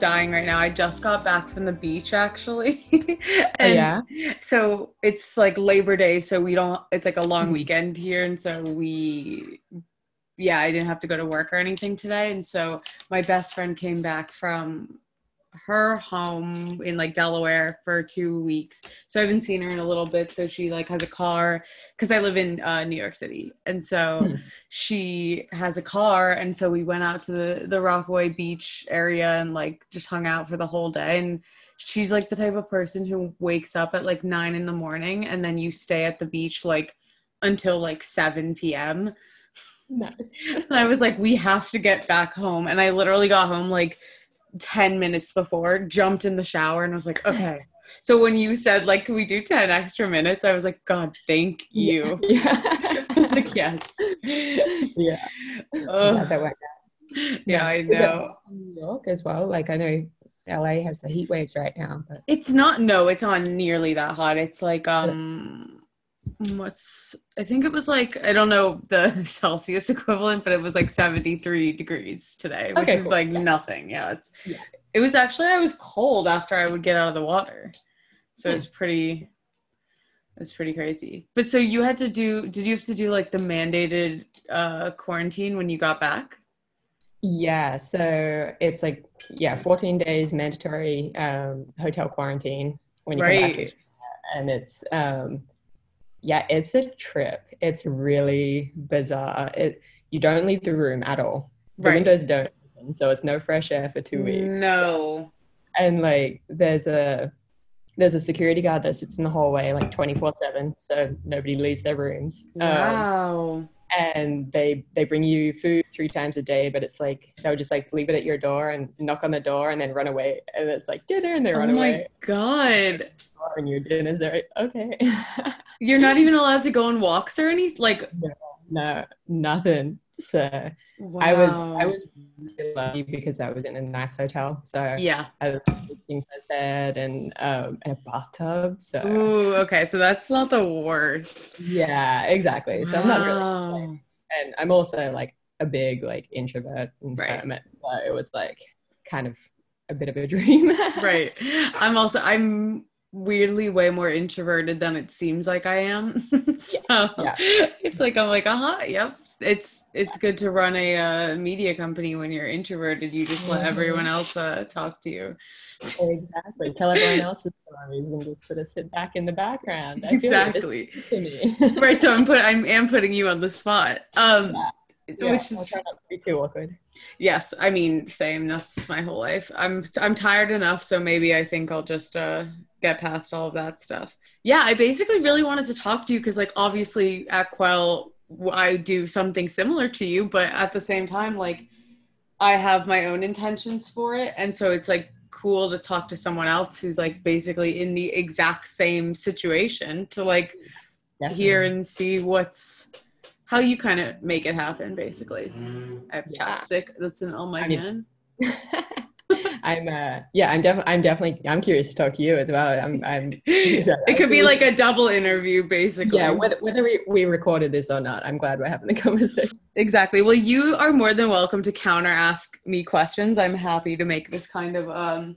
dying right now. I just got back from the beach actually. Oh, yeah. So it's like Labor Day, so we don't it's like a long Mhm. weekend here and so we yeah, I didn't have to go to work or anything today and so my best friend came back from her home in like Delaware for 2 weeks. So I haven't seen her in a little bit so she like has a car cuz I live in uh, New York City. And so Hmm. she has a car and so we went out to the the Rockaway Beach area and like just hung out for the whole day and she's like the type of person who wakes up at like 9 in the morning and then you stay at the beach like until like 7 p.m. Nice. And I was like we have to get back home and I literally got home like 10 minutes before, jumped in the shower and I was like okay. So when you said like can we do 10 extra minutes I was like god thank you. Yeah. I was like yes. yeah. Ugh. Yeah, that worked yeah, I know. New York as well. Like I know LA has the heat waves right now, but It's not no, it's not nearly that hot. It's like um what's I think it was like I don't know the Celsius equivalent, but it was like 73 degrees today, which Okay, is cool. like nothing. Yeah, it's Yeah. it was actually I was cold after I would get out of the water. So Hmm. it's pretty it's pretty crazy. But so you had to do did you have to do like the mandated uh quarantine when you got back? yeah, so it's like yeah, 14 days mandatory um, hotel quarantine when you come back Right. And it's um yeah, it's a trip. It's really bizarre. It you don't leave the room at all. The Right. windows don't open, so it's no fresh air for two weeks. No. and like there's a there's a security guard that sits in the hallway like 24 7 so nobody leaves their rooms Um, Wow. And they they bring you food three times a day but it's like they'll just like leave it at your door and knock on the door and then run away and it's like dinner and they oh run my away god. and your dinner's there okay You're not even allowed to go on walks or anything. Like no nothing so wow. i was i was really lucky because i was in a nice hotel so yeah. i had things like bed and um and a bathtub so Ooh, okay. So that's not the worst. Yeah, exactly. So I'm not really, Wow. and I'm also like a big like introvert and Right. So it was like kind of a bit of a dream. right. I'm also I'm weirdly way more introverted than it seems like I am. so yeah. it's like I'm like, uh-huh, yep. It's it's good to run a uh, media company when you're introverted. You just let everyone else uh, talk to you. exactly. Tell everyone else's stories and just sort of sit back in the background. I Exactly. is to me. right. So I'm put I am putting you on the spot. Um Yeah, which I'll is try not to be too awkward. Yes, I mean, same. That's my whole life. I'm I'm tired enough, so maybe I think I'll just uh, get past all of that stuff. Yeah, I basically really wanted to talk to you because, like, obviously at Quell, w- I do something similar to you, but at the same time, like, I have my own intentions for it, and so it's like cool to talk to someone else who's like basically in the exact same situation to like hear and see what's how you kind of make it happen basically. Mm-hmm. I have Yeah. chapstick that's in all my I hand I'm uh yeah, I'm definitely I'm definitely I'm curious to talk to you as well. I'm I'm it could be like a double interview basically. Yeah, whether, whether we, we recorded this or not, I'm glad we're having the conversation. exactly. Well you are more than welcome to counter ask me questions. I'm happy to make this kind of um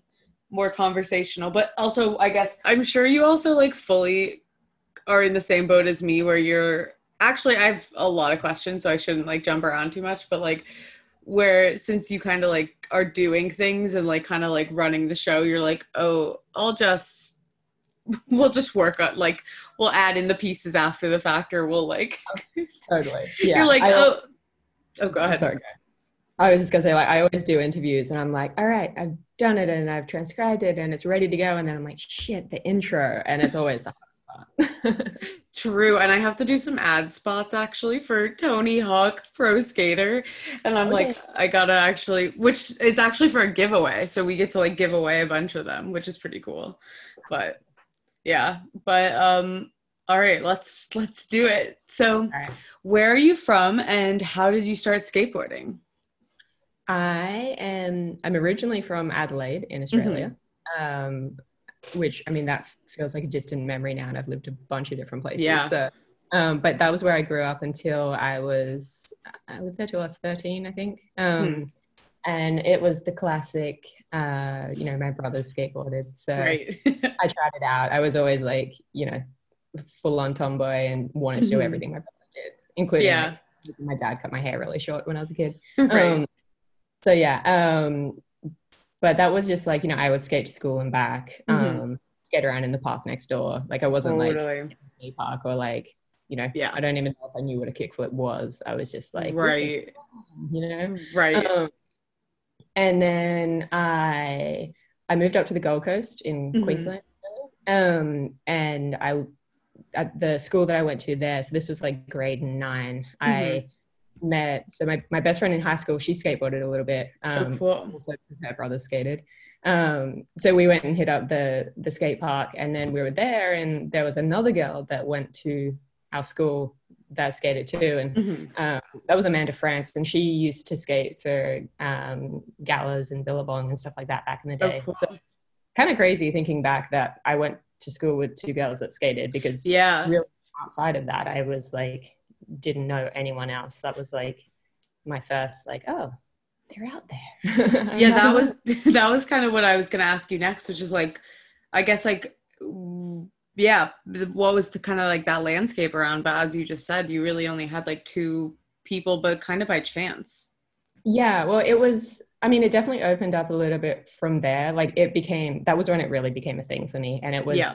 more conversational. But also i guess i'm sure you also like fully are in the same boat as me where you're actually i have a lot of questions so i shouldn't like jump around too much but like where since you kind of like are doing things and like kind of like running the show you're like oh i'll just we'll just work on like we'll add in the pieces after the fact or we'll like Totally. Yeah. you're like I- oh oh go ahead Sorry. I was just gonna say, like, I always do interviews, and I'm like, all right, I've done it, and I've transcribed it, and it's ready to go, and then I'm like, shit, the intro, and it's always the. True, and I have to do some ad spots actually for Tony Hawk Pro Skater, and I'm Okay. like, I gotta actually, which is actually for a giveaway, so we get to like give away a bunch of them, which is pretty cool. But yeah, but um, all right, let's let's do it. So, right. where are you from, and how did you start skateboarding? I am. I'm originally from Adelaide in Australia, um, which I mean that feels like a distant memory now, and I've lived a bunch of different places. Yeah. So, um, but that was where I grew up until I was. I lived there till I was 13, I think. Um, and it was the classic. Uh, you know, my brothers skateboarded, so Right. I tried it out. I was always like, you know, full on tomboy and wanted to do Mhm. everything my brothers did, including Yeah. like, my dad cut my hair really short when I was a kid. right. Um, so yeah, um, but that was just like you know I would skate to school and back, Mhm. um, skate around in the park next door. Like I wasn't like totally. a park or like you know Yeah. I don't even know if I knew what a kickflip was. I was just like right. you know. Right. Um, and then I I moved up to the Gold Coast in Mhm. Queensland, um, and I at the school that I went to there. So this was like grade 9 I met so my, my best friend in high school. She skateboarded a little bit. Um, oh, cool. also her brother skated. Um, so we went and hit up the the skate park, and then we were there, and there was another girl that went to our school that skated too, and Mhm. um, that was Amanda France, and she used to skate for um, Gallaz and Billabong and stuff like that back in the Oh, day. cool. So kind of crazy thinking back that I went to school with two girls that skated because Yeah. really outside of that, I was like didn't know anyone else. That was like my first like oh they're out there. yeah that was that was kind of what i was going to ask you next which is like i guess like yeah what was the kind of like that landscape around but as you just said you really only had like two people but kind of by chance Yeah, well, it was. I mean, it definitely opened up a little bit from there. Like, it became that was when it really became a thing for me, and it was. Yeah.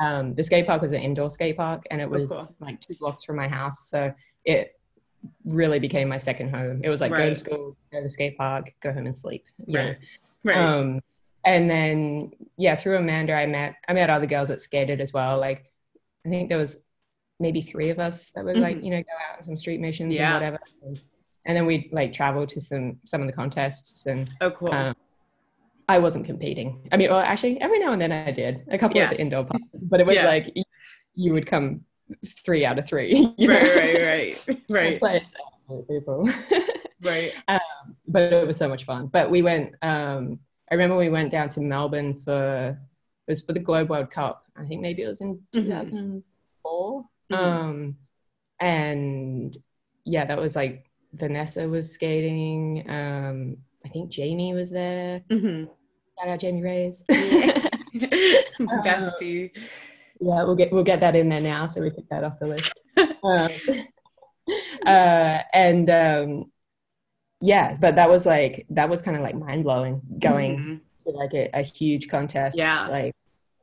Um, the skate park was an indoor skate park, and it Oh, was cool. like two blocks from my house. So it really became my second home. It was like go to school, go to the skate park, go home and sleep. know? right right Um, and then yeah, through Amanda, I met I met other girls that skated as well. Like I think there was maybe three of us that would like Mhm. you know go out on some street missions Yeah. and whatever. And, and then we'd like travel to some some of the contests and oh cool um, I wasn't competing. I mean, well, actually, every now and then I did a couple Yeah. of the indoor parks, but it was Yeah. like you- would come three out of three. Right right right right Play it safe with people. right but it was so much fun. But we went. Um, I remember we went down to Melbourne for it was for the Globe World Cup. I think maybe it was in Mhm. 2004. Mhm. Um, and yeah, that was like Vanessa was skating. Um, I think Jaime was there. hmm Shout out Jaime Reyes. bestie yeah, we'll get we'll get that in there now, so we took that off the list. um, uh, and um, yeah, but that was like that was kind of like mind blowing going Mhm. to like a, a huge contest, Yeah. like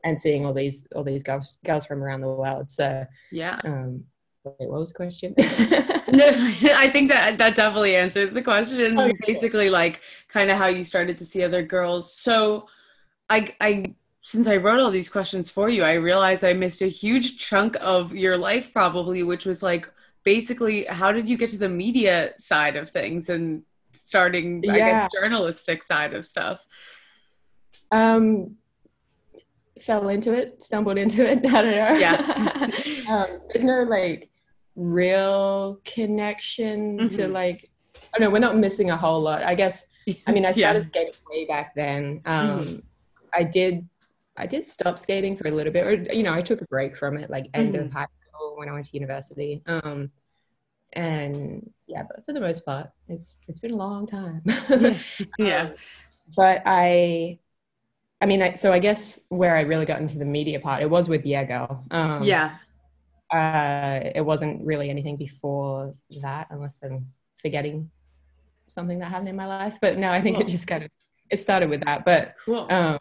and seeing all these all these girls girls from around the world. So, yeah um, wait, what was the question? no i think that that definitely answers the question Okay. basically like kind of how you started to see other girls so i i since i wrote all these questions for you i realized i missed a huge chunk of your life probably which was like basically how did you get to the media side of things and starting i guess journalistic side of stuff um, fell into it, stumbled into it. I don't know. Yeah. um, there's no like real connection to Mhm. like. Oh no, we're not missing a whole lot. I guess. I mean, I Yeah. started skating way back then. Um, Mhm. I did. I did stop skating for a little bit, or you know, I took a break from it, like end Mhm. of high school when I went to university. Um, and yeah, but for the most part, it's it's been a long time. yeah yeah Um, but I, I mean, I, so I guess where I really got into the media part, it was with Yeah Girl. Um, yeah Uh, it wasn't really anything before that, unless I'm forgetting something that happened in my life. But no, I think Cool. it just kind of it started with that. But cool um,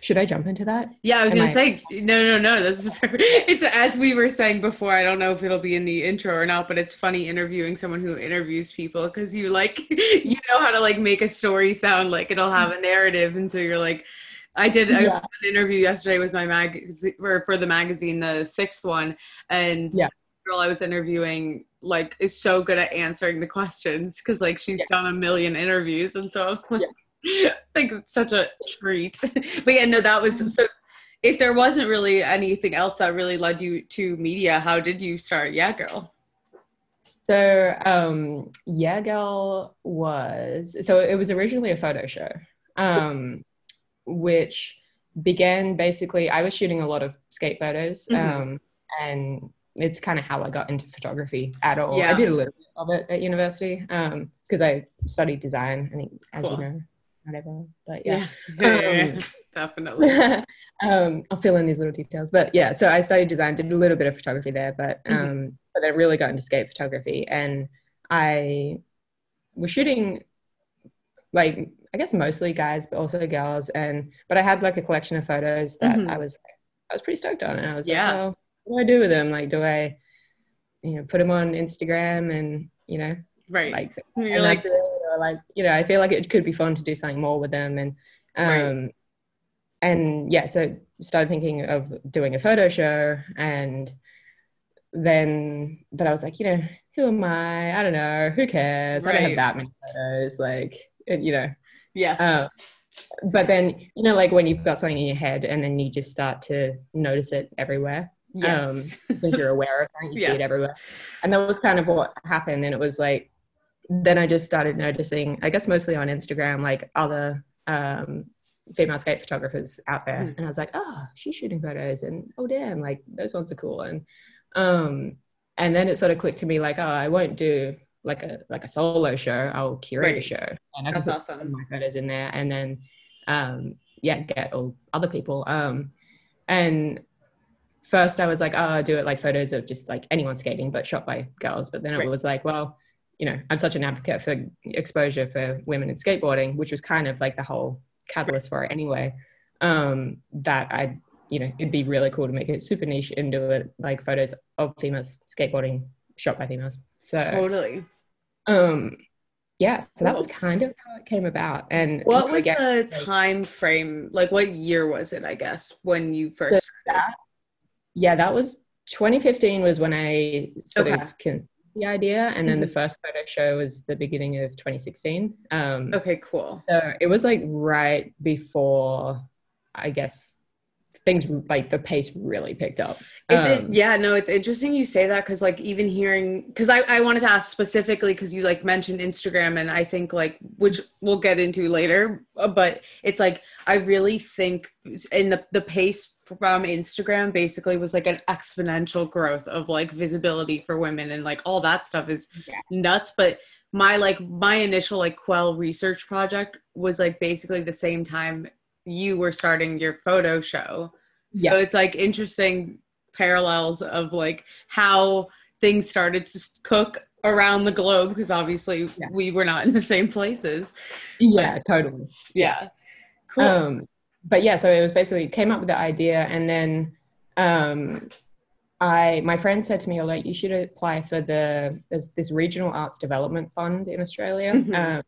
should I jump into that? Yeah, I was Am gonna I- say no, no, no. This is it's as we were saying before. I don't know if it'll be in the intro or not, but it's funny interviewing someone who interviews people because you like you know how to like make a story sound like it'll have a narrative, and so you're like, I did a, Yeah. an interview yesterday with my magazine or for the magazine, the sixth one, and Yeah. the girl I was interviewing like is so good at answering the questions because like she's Yeah. done a million interviews, and so I'm like, I think it's such a treat. but yeah, no, that was so. If there wasn't really anything else that really led you to media, how did you start? Yeah, girl. So um, Yeah Girl was so it was originally a photo show, um, which began basically. I was shooting a lot of skate photos, Mhm. um, and it's kind of how I got into photography at all. Yeah. I did a little bit of it at university because I studied design. I think, as Cool. you know, not everyone, but yeah. yeah, Um, definitely. um, I'll fill in these little details. But yeah, so I studied design, did a little bit of photography there, but um, Mhm. but then really got into skate photography, and I was shooting like I guess mostly guys, but also girls, and but I had like a collection of photos that Mhm. I was I was pretty stoked on, and I was Yeah. like, what do I do with them? Like, do I you know put them on Instagram and you know Right. like You're like, it, or like you know i feel like it could be fun to do something more with them and um Right. and yeah so started thinking of doing a photo show and then but i was like you know who am i i don't know who cares i don't have that many photos like it- you know yes. uh, but then you know like when you've got something in your head and then you just start to notice it everywhere yes. um, you're aware of something, you see it everywhere. And that was kind of what happened. And it was like, then I just started noticing, I guess mostly on Instagram, like other um, female skate photographers out there. Mm. And I was like, oh, she's shooting photos. And oh, damn, like those ones are cool. And, um, and then it sort of clicked to me like, oh, I won't do like a, like a solo show. I'll curate a Right. show. And I can That's put some awesome. of my photos in there and then, um, yeah, get all other people. Um, and first I was like, oh, I'll do it like photos of just like anyone skating, but shot by girls. But then it was like, well, you know, I'm such an advocate for exposure for women in skateboarding, which was kind of like the whole catalyst for it anyway. Um, that I, you know, it'd be really cool to make it super niche and do it like photos of females skateboarding shot by females. So, totally. Um, yeah, so that was kind of how it came about. And What was again, the time frame? Like, what year was it? I guess when you first. The- started? that yeah that was 2015 was when i sort Okay. of conceived the idea and then the Mhm. first photo show was the beginning of 2016 um Okay, cool. so it was like right before i guess things like the pace really picked up It's it, Um, yeah, no, it's interesting you say that because like even hearing because I, I wanted to ask specifically because you like mentioned Instagram and I think like which we'll get into later, but it's like I really think in the the pace from Instagram basically was like an exponential growth of like visibility for women and like all that stuff is Yeah. nuts. But my like my initial like Quell research project was like basically the same time you were starting your photo show. Yeah. So it's like interesting parallels of like how things started to cook around the globe because obviously Yeah. we were not in the same places. yeah totally Yeah. Cool. Um, but yeah, so it was basically came up with the idea, and then um, I my friend said to me, "Oh, like you should apply for the there's this regional arts development fund in Australia Mhm. uh,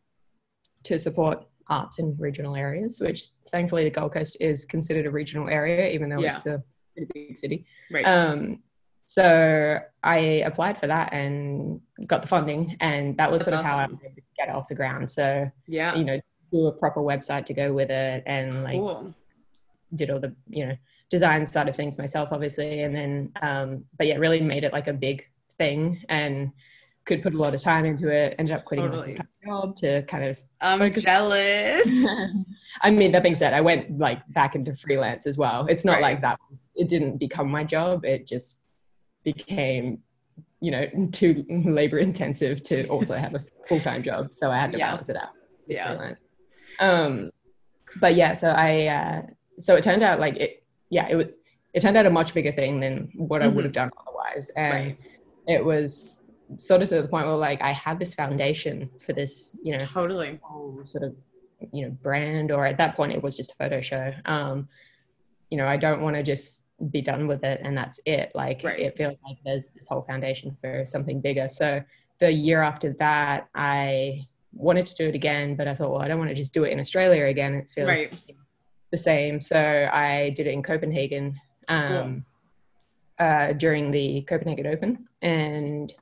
to support arts in regional areas." Which thankfully the Gold Coast is considered a regional area, even though Yeah. it's a pretty big city. right. Um, so I applied for that and got the funding, and that was That's sort of how I awesome. was able to get it off the ground. So yeah. you know do a proper website to go with it and like cool. did all the you know design side of things myself obviously and then um but yeah really made it like a big thing and could put a lot of time into it ended up quitting Totally. my job to kind of I'm focus- jealous. I mean that being said I went like back into freelance as well it's not Right. like that was it didn't become my job it just became you know too labor intensive to also have a full-time job so I had to Yeah. balance it out Yeah. freelance. Um, but yeah, so I, uh, so it turned out like it, yeah, it would, it turned out a much bigger thing than what I would have done otherwise. And Right. it was sort of to the point where like I have this foundation for this, you know, totally. sort of, you know, brand, or at that point it was just a photo show. Um, you know, I don't want to just be done with it and that's it. Like Right. it feels like there's this whole foundation for something bigger. So the year after that, I wanted to do it again, but I thought, well, I don't want to just do it in Australia again. It feels Right. the same. So I did it in Copenhagen um, uh, during the Copenhagen Open, and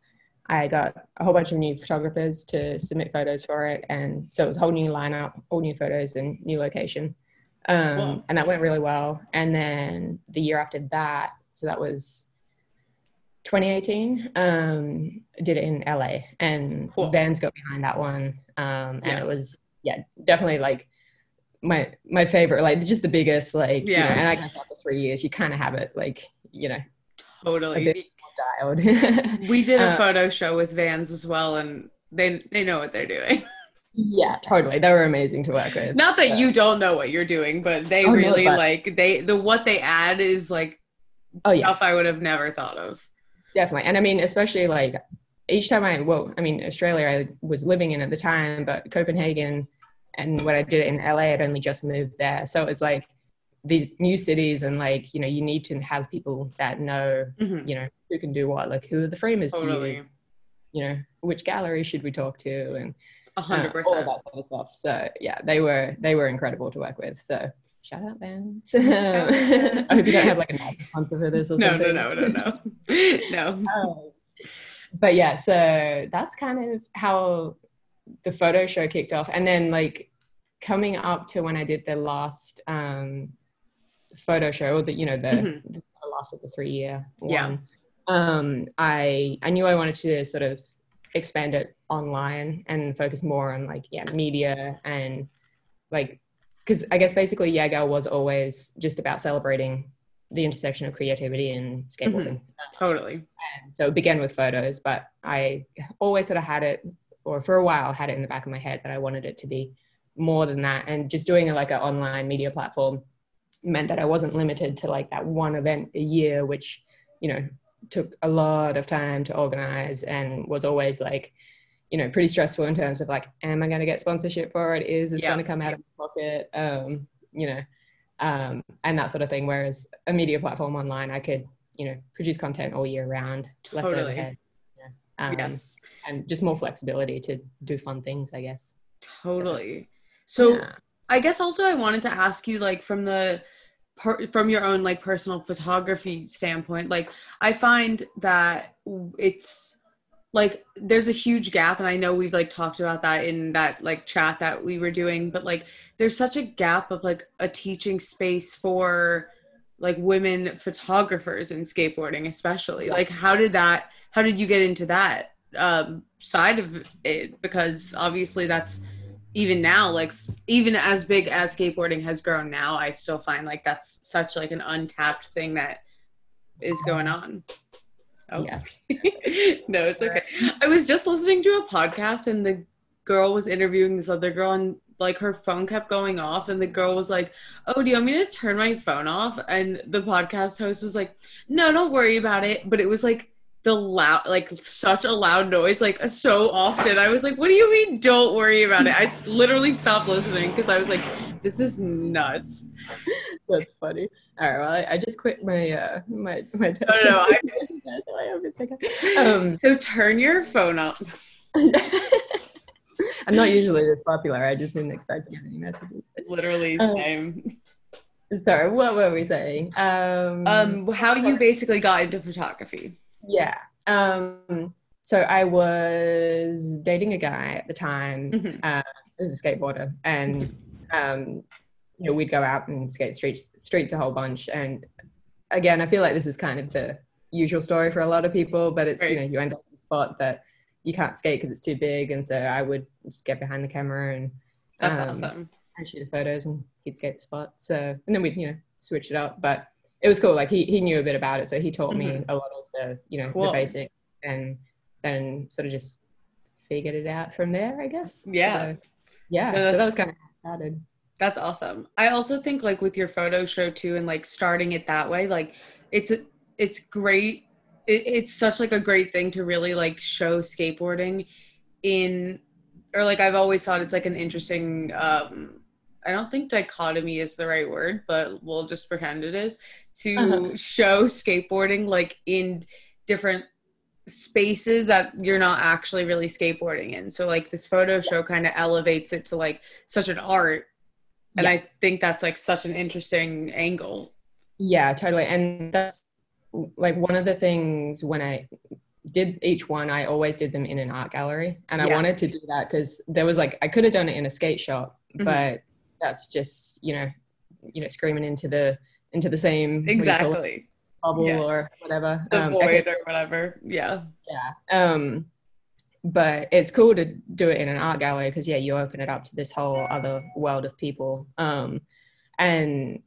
I got a whole bunch of new photographers to submit photos for it, and so it was a whole new lineup, all new photos, and new location, um, Wow. and that went really well. And then the year after that, so that was 2018 um did it in la and Cool. vans got behind that one um and Yeah. it was yeah definitely like my my favorite like just the biggest like you Yeah. know, and i guess after three years you kind of have it like you know Totally. Dialed. we did a Uh, photo show with Vans as well, and they they know what they're doing. yeah, totally. They were amazing to work with. Not that Yeah. you don't know what you're doing, but they Oh, no, really but- like they the what they add is like Oh, yeah. stuff I would have never thought of. Definitely. And I mean, especially like each time I, well, I mean, Australia I was living in at the time, but Copenhagen and when I did it in LA, I'd only just moved there. So it was like these new cities and like, you know, you need to have people that know, Mhm. you know, who can do what, like who are the framers to Totally, use, you know, which gallery should we talk to and uh, hundred all of that sort of stuff. So yeah, they were, they were incredible to work with. So shout out Vans. I hope you don't have like a sponsor for this or No, something. no, no, no, no, no. Um, but yeah, so that's kind of how the photo show kicked off. And then like coming up to when I did the last um photo show, or the you know, the, Mhm. the last of the three year Yeah. Um I I knew I wanted to sort of expand it online and focus more on like yeah, media and like because I guess basically Yeah Girl was always just about celebrating the intersection of creativity and skateboarding. Totally. And so it began with photos, but I always sort of had it, or for a while had it in the back of my head that I wanted it to be more than that. And just doing like an online media platform meant that I wasn't limited to like that one event a year, which, you know, took a lot of time to organize and was always like, you know, pretty stressful in terms of like, am I going to get sponsorship for it? Is it's Yeah. going to come out of my pocket? Um, you know, um, and that sort of thing. Whereas a media platform online, I could, you know, produce content all year round, less Totally. overhead, yeah. um, yes. and just more flexibility to do fun things, I guess. Totally. So Yeah. I guess also I wanted to ask you like from the per, from your own like personal photography standpoint like I find that it's like there's a huge gap and I know we've like talked about that in that like chat that we were doing but like there's such a gap of like a teaching space for like women photographers in skateboarding especially. Like how did that how did you get into that um side of it? Because obviously that's even now like even as big as skateboarding has grown now i still find like that's such like an untapped thing that is going on. Oh. Yeah. no it's okay. I was just listening to a podcast and the girl was interviewing this other girl and like her phone kept going off and the girl was like oh do you want me to turn my phone off? And the podcast host was like no don't worry about it. But it was like the loud like such a loud noise like so often i was like what do you mean don't worry about it i s- literally stopped listening because i was like this is nuts That's funny. All right, well, I, I just quit my uh my my. no, no, I- I hope it's okay. Um, so turn your phone up I'm not usually this popular. I just didn't expect any messages. literally Oh. same Sorry, what were we saying? Um, um how you basically got into photography yeah. Um, so I was dating a guy at the time. Mhm. Uh, he was a skateboarder, and um, you know we'd go out and skate streets streets a whole bunch. And again, I feel like this is kind of the usual story for a lot of people, but it's you know you end up in a spot that you can't skate because it's too big, and so I would just get behind the camera and that's um, awesome and shoot the photos and he'd skate the spot. So and then we'd you know switch it up, but it was cool. Like he he knew a bit about it, so he taught me Mhm. a lot of the you know Cool. the basics and then sort of just figured it out from there, I guess. Yeah. So, yeah. No, so that was kind of how it started. That's awesome. I also think like with your photo show too, and like starting it that way, like it's it's great. It, it's such like a great thing to really like show skateboarding in, or like I've always thought it's like an interesting. um I don't think dichotomy is the right word, but we'll just pretend it is to Uh-huh. show skateboarding like in different spaces that you're not actually really skateboarding in. So like this photo show kind of elevates it to like such an art. And Yeah. I think that's like such an interesting angle. Yeah, totally. And that's like one of the things when I did each one, I always did them in an art gallery. And I wanted to do that because there was like I could have done it in a skate shop, Mhm. but that's just, you know, you know, screaming into the into the same what do you call it, Exactly. bubble Yeah. or whatever. The Um, void or whatever. Yeah. yeah. Um, but it's cool to do it in an art gallery because yeah, you open it up to this whole other world of people. Um, and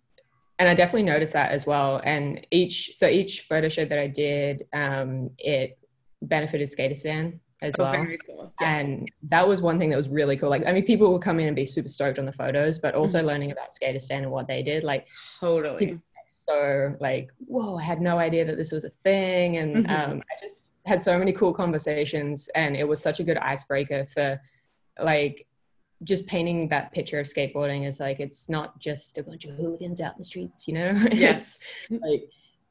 and I definitely noticed that as well. And each so each photo shoot that I did, um, it benefited Skateistan as oh, well. Cool. Yeah. And that was one thing that was really cool. Like, I mean, people would come in and be super stoked on the photos, but also mm-hmm. learning about Skateistan and what they did. Like, totally. So, like, whoa, I had no idea that this was a thing. And mm-hmm. um, I just had so many cool conversations. And it was such a good icebreaker for, like, just painting that picture of skateboarding as like it's not just a bunch of hooligans out in the streets, you know? Yes. it's like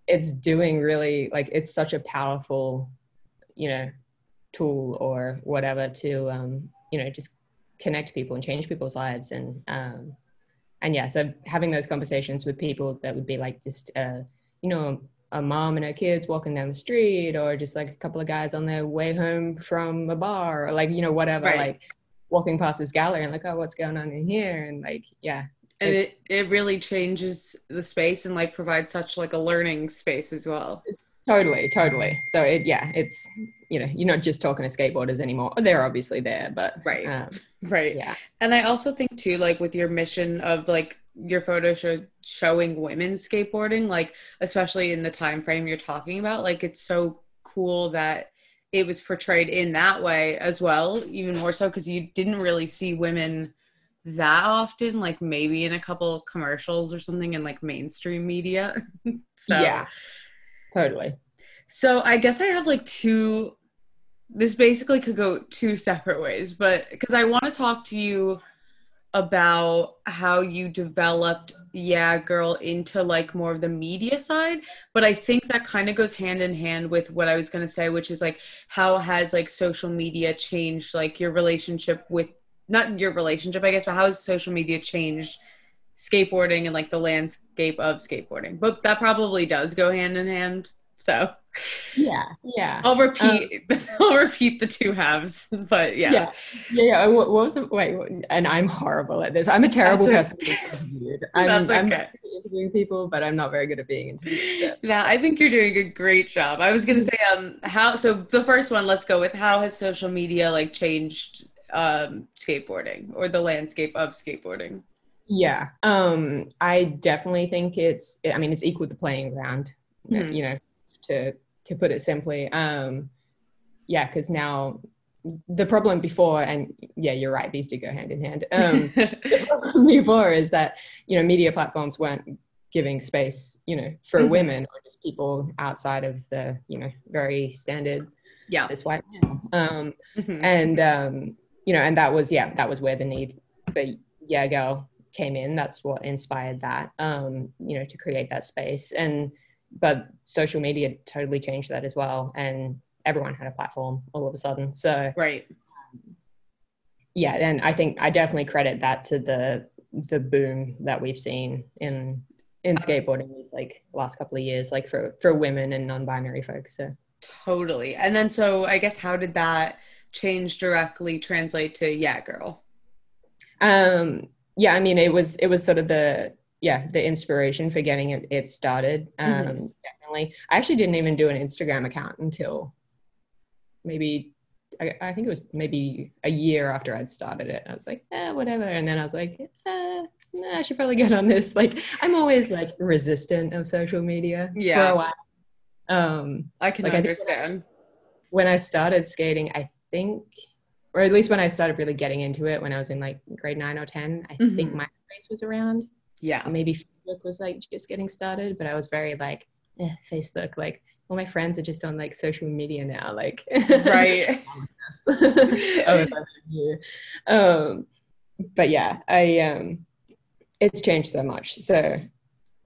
it's doing really like it's such a powerful, you know, tool or whatever to um, you know just connect people and change people's lives. And um, and yeah so having those conversations with people that would be like just uh, you know a mom and her kids walking down the street or just like a couple of guys on their way home from a bar or like you know whatever right. like walking past this gallery and like oh what's going on in here? And like yeah and it, it really changes the space and like provides such like a learning space as well Totally, totally. So it, yeah, it's you know, you're not just talking to skateboarders anymore. They're obviously there, but right, um, right, yeah. And I also think too, like with your mission of like your photo show showing women skateboarding, like especially in the time frame you're talking about, like it's so cool that it was portrayed in that way as well. Even more so because you didn't really see women that often, like maybe in a couple commercials or something in like mainstream media. so, yeah Totally. So I guess I have like two. This basically could go two separate ways, but because I want to talk to you about how you developed yeah girl into like more of the media side but i think that kind of goes hand in hand with what i was going to say which is like how has like social media changed like your relationship with not your relationship i guess but how has social media changed skateboarding and like the landscape of skateboarding. But that probably does go hand in hand. So yeah, yeah. I'll repeat. Um, I'll repeat the two halves. But yeah, yeah, yeah. yeah. What, what was it? Wait, and I'm horrible at this. I'm a terrible that's person okay. to be interviewed. I'm, that's okay. I'm interviewing people, but I'm not very good at being interviewed. So. Yeah, I think you're doing a great job. I was gonna say, um, how? So the first one, let's go with how has social media like changed um skateboarding or the landscape of skateboarding? Yeah. Um, I definitely think it's, I mean, it's equal to playing ground, mm-hmm. you know, to, to put it simply. Um, yeah, because now the problem before, and yeah, you're right, these do go hand in hand. Um, the problem before is that, you know, media platforms weren't giving space, you know, for mm-hmm. women or just people outside of the, you know, very standard yeah. cis white men. Um, mm-hmm. And, um, you know, and that was, yeah, that was where the need for Yeah Girl came in that's what inspired that um you know to create that space. And but social media totally changed that as well and everyone had a platform all of a sudden. So right. yeah and i think i definitely credit that to the the boom that we've seen in in skateboarding these like last couple of years like for for women and non-binary folks so. Totally. And then so i guess how did that change directly translate to yeah girl? Um yeah, I mean, it was it was sort of the yeah the inspiration for getting it, it started. Um, mm-hmm. Definitely, I actually didn't even do an Instagram account until maybe I, I, think it was maybe a year after I'd started it. I was like, eh, whatever, and then I was like, eh, nah, I should probably get on this. Like, I'm always like resistant of social media yeah. for a while. Um, I can like, understand. I when I started skating, I think or at least when I started really getting into it when I was in like grade nine or 10, I mm-hmm. think MySpace was around. Yeah. Maybe Facebook was like just getting started, but I was very like, eh, Facebook, like all my friends are just on like social media now. Like, right. oh, um, but yeah, I, um, it's changed so much. So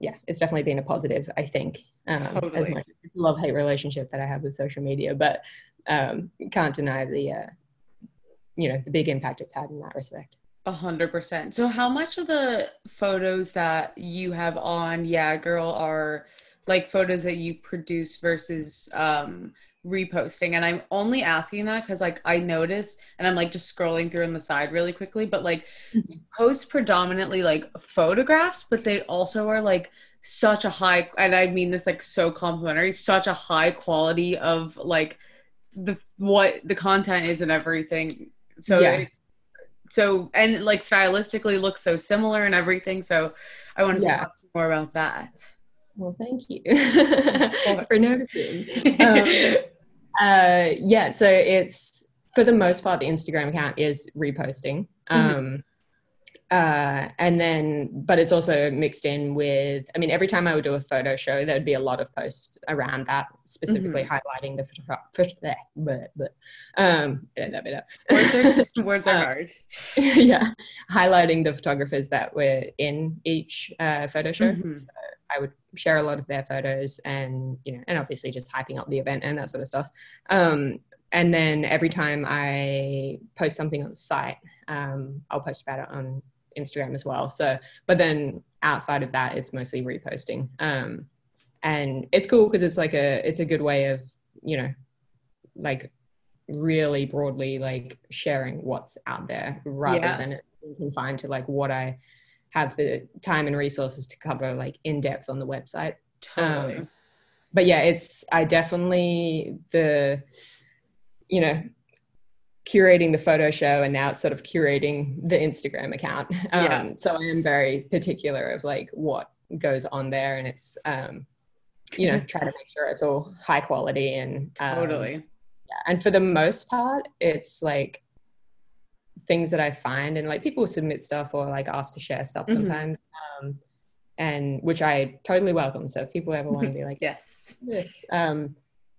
yeah, it's definitely been a positive, I think. Um, totally. love hate relationship that I have with social media, but um, can't deny the, uh, you know the big impact it's had in that respect. A hundred percent. So how much of the photos that you have on yeah girl are like photos that you produce versus um reposting? And i'm only asking that because like i noticed and i'm like just scrolling through on the side really quickly but like mm-hmm. post predominantly like photographs but they also are like such a high and i mean this like so complimentary such a high quality of like the what the content is and everything so yeah. it's so and like stylistically looks so similar and everything. So I wanted to Yeah. talk more about that. Well, thank you for noticing. Um, uh, yeah, so it's for the most part the Instagram account is reposting. Um, uh, and then, but it's also mixed in with. I mean, every time I would do a photo show, there'd be a lot of posts around that, specifically highlighting the photo. but, but, um, bit up, bit up. words are, words are Uh, hard. yeah, highlighting the photographers that were in each uh, photo show. Mhm. So I would share a lot of their photos, and you know, and obviously just hyping up the event and that sort of stuff. Um, and then every time I post something on the site, um, I'll post about it on Instagram as well. So, but then outside of that, it's mostly reposting. Um, and it's cool because it's like a it's a good way of you know like really broadly like sharing what's out there rather Yeah. than it being confined to like what I have the time and resources to cover like in depth on the website. Totally. Um, but yeah, it's I definitely the you know curating the photo show and now it's sort of curating the Instagram account. Um, Yeah. So I am very particular of like what goes on there and it's um, you know try to make sure it's all high quality and um, totally. yeah. and for the most part it's like things that i find and like people submit stuff or like ask to share stuff Mhm. sometimes um and which i totally welcome so if people ever want to be like Yes. this um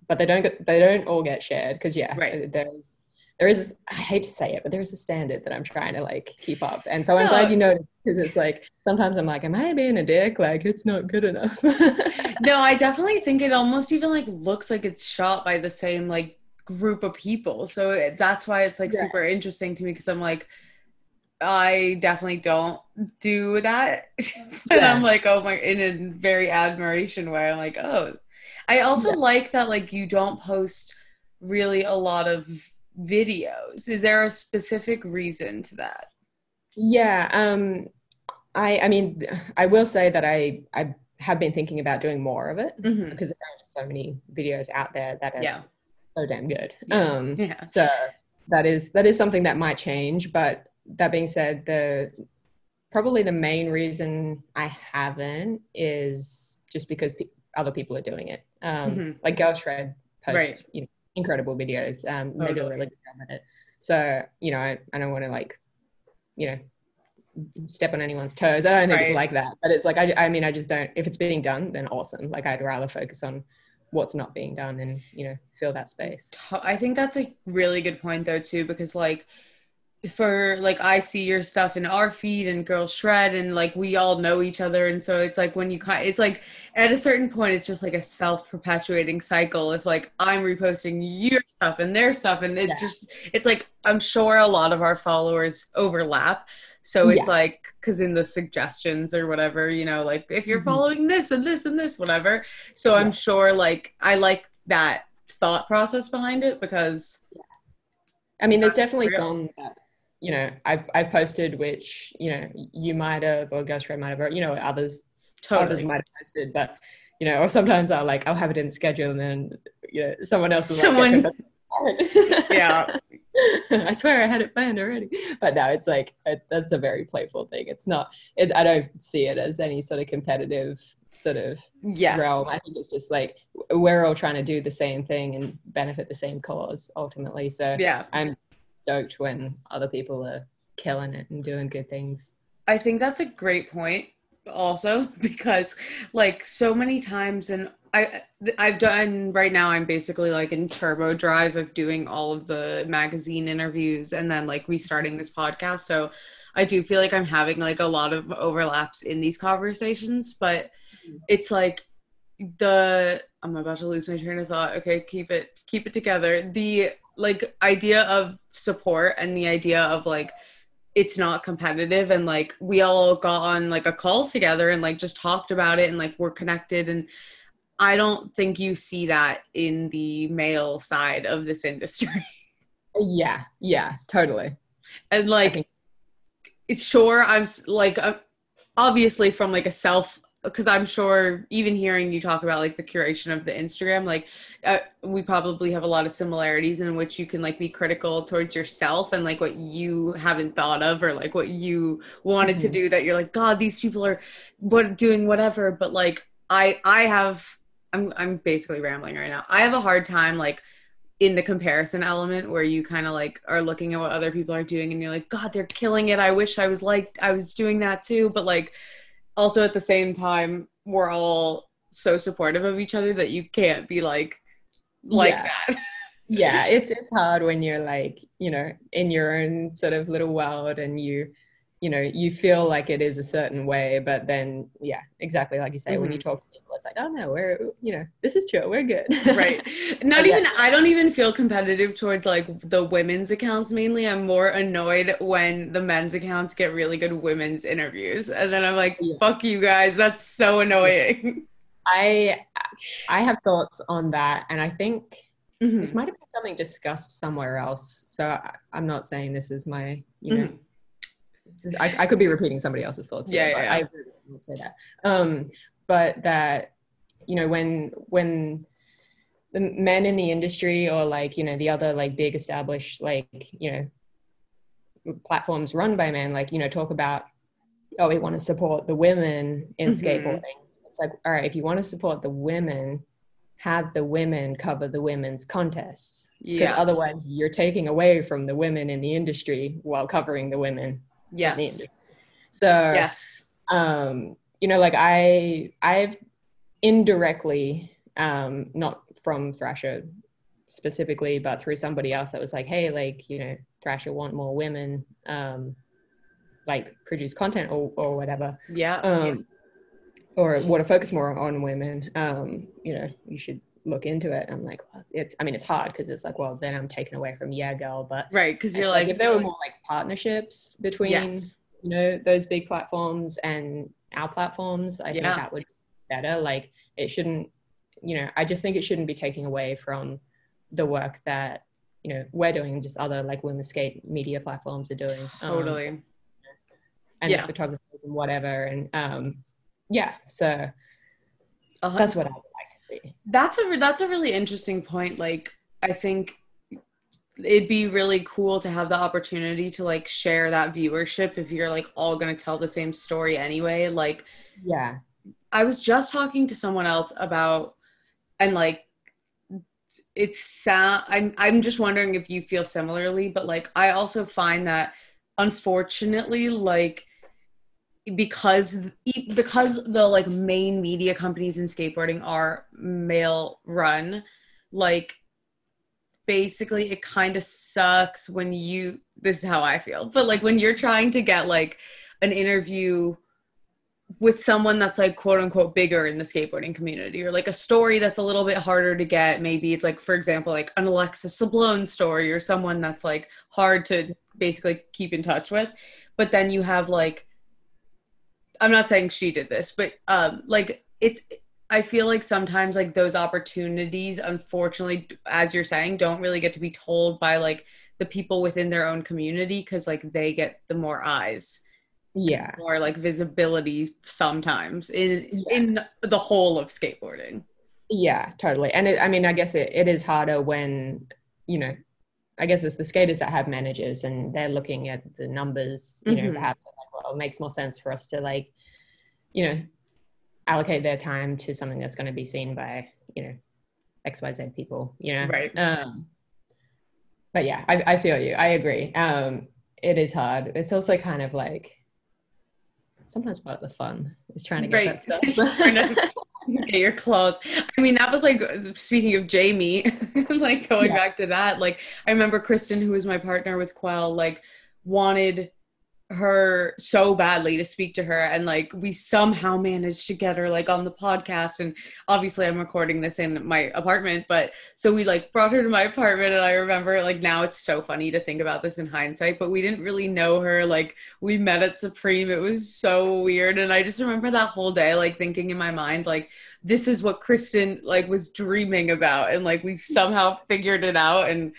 but they don't get they don't all get shared because yeah Right. there's there is i hate to say it but there's a standard that i'm trying to like keep up and so i'm No. glad you noticed because it's like sometimes i'm like am i being a dick like it's not good enough No, I definitely think it almost even like looks like it's shot by the same like group of people. So it, that's why it's like Yeah. super interesting to me because I'm like, I definitely don't do that. but Yeah. I'm like, oh my, in a very admiration way. I'm like, oh. I also Yeah. like that like you don't post really a lot of videos. Is there a specific reason to that? Yeah, um, I I mean, I will say that I I have been thinking about doing more of it Mhm. because there are just so many videos out there that are Yeah. so damn good. Yeah. Um, Yeah. so that is that is something that might change. But that being said, the probably the main reason I haven't is just because pe- other people are doing it. Um, Mhm. Like Girl Shred post Right. you know, incredible videos. Um, they do a really good job at it. So you know, I, I don't want to like, you know, step on anyone's toes. I don't think Right. it's like that, but it's like I, I mean, I just don't. If it's being done, then awesome. Like I'd rather focus on what's not being done and you know fill that space. I think that's a really good point though too because like for like I see your stuff in our feed and Girl Shred and like we all know each other and so it's like when you kind it's like at a certain point it's just like a self-perpetuating cycle if like I'm reposting your stuff and their stuff and it's Yeah. just it's like I'm sure a lot of our followers overlap so it's Yeah. like because in the suggestions or whatever you know like if you're Mhm. following this and this and this whatever so I'm sure like I like that thought process behind it because I mean, there's definitely real. some that you know I've I've posted which you know you might have or Ghost might have or you know others others totally might have posted, but you know, or sometimes I'll like I'll have it in schedule and then you know someone else will Someone- like, Yeah. I swear I had it planned already, but no, it's like it, that's a very playful thing. It's not. It, I don't see it as any sort of competitive sort of yes realm. I think it's just like we're all trying to do the same thing and benefit the same cause ultimately. So yeah I'm stoked when other people are killing it and doing good things. I think that's a great point also because like so many times and I I've done right now I'm basically like in turbo drive of doing all of the magazine interviews and then like restarting this podcast. So I do feel like I'm having like a lot of overlaps in these conversations but mm-hmm. it's like the I'm about to lose my train of thought. Okay keep it keep it together. The like idea of support and the idea of like it's not competitive and like we all got on like a call together and like just talked about it and like we're connected and I don't think you see that in the male side of this industry. Yeah, yeah, totally. and like it's sure I'm like uh, obviously from like a self because I'm sure even hearing you talk about like the curation of the Instagram, like uh, we probably have a lot of similarities in which you can like be critical towards yourself and like what you haven't thought of or like what you wanted mm-hmm. to do that you're like, God, these people are what doing whatever. But like I I have I'm I'm basically rambling right now. I have a hard time like in the comparison element where you kind of like are looking at what other people are doing and you're like, God, they're killing it. I wish I was like I was doing that too. But like also at the same time we're all so supportive of each other that you can't be like like yeah. that yeah it's it's hard when you're like you know in your own sort of little world and you you know you feel like it is a certain way but then yeah exactly like you say mm-hmm. when you mm-hmm. talk to people it's like oh no we're you know this is true we're good right not even yeah. i don't even feel competitive towards like the women's accounts mainly i'm more annoyed when the men's accounts get really good women's interviews and then i'm like yeah. fuck you guys that's so annoying i i have thoughts on that and i think mm-hmm. this might have been something discussed somewhere else so I, am not saying this is my you know mm-hmm I, I could be repeating somebody else's thoughts. Yeah, here, yeah, I will say that. Um, but that you know when when the men in the industry or like you know the other like big established like you know platforms run by men like you know talk about oh we want to support the women in mm-hmm. skateboarding it's like all right if you want to support the women have the women cover the women's contests because yeah. otherwise you're taking away from the women in the industry while covering the women Yes. So yes, um, you know, like I I've indirectly, um, not from Thrasher specifically, but through somebody else that was like, hey, like you know, Thrasher want more women, um, like produce content or or whatever. Yeah. Um, or want to focus more on women. Um, you know, you should look into it. I'm like, well, it's, I mean, it's hard because it's like, well, then I'm taken away from Yeah Girl. But right. Cause you're like, like, if there were more like partnerships between, yes. you know, those big platforms and our platforms, I yeah. think that would be better. Like it shouldn't, you know, I just think it shouldn't be taking away from the work that, you know, we're doing just other like women's skate media platforms are doing. Um, totally. And yeah. photographers and whatever. And um, yeah, so that's what I would like to see. That's a that's a really interesting point. Like I think it'd be really cool to have the opportunity to like share that viewership if you're like all going to tell the same story anyway. Like yeah. I was just talking to someone else about and like it's sound I'm I'm just wondering if you feel similarly, but like I also find that unfortunately like because because the like main media companies in skateboarding are male run like basically it kind of sucks when you this is how i feel but like when you're trying to get like an interview with someone that's like quote unquote bigger in the skateboarding community or like a story that's a little bit harder to get maybe it's like for example like an alexis sablone story or someone that's like hard to basically keep in touch with but then you have like I'm not saying she did this, but um, like it's. I feel like sometimes like those opportunities, unfortunately, as you're saying, don't really get to be told by like the people within their own community because like they get the more eyes yeah more like visibility sometimes in yeah. in the whole of skateboarding yeah totally and it, i mean i guess it, it is harder when you know i guess it's the skaters that have managers and they're looking at the numbers you mm-hmm. know perhaps well, it makes more sense for us to like, you know, allocate their time to something that's going to be seen by, you know, X, Y, Z people, you know? Right. Um, but yeah, I, I feel you. I agree. Um, it is hard. It's also kind of like sometimes part of the fun is trying to get right. that stuff. get your clothes. I mean, that was like speaking of Jaime, like going yeah. back to that. Like I remember Kristen, who was my partner with Quell, like wanted her so badly to speak to her and like we somehow managed to get her like on the podcast and obviously I'm recording this in my apartment but so we like brought her to my apartment and I remember like now it's so funny to think about this in hindsight but we didn't really know her like we met at Supreme it was so weird and I just remember that whole day like thinking in my mind like this is what Kristen like was dreaming about and like we somehow figured it out and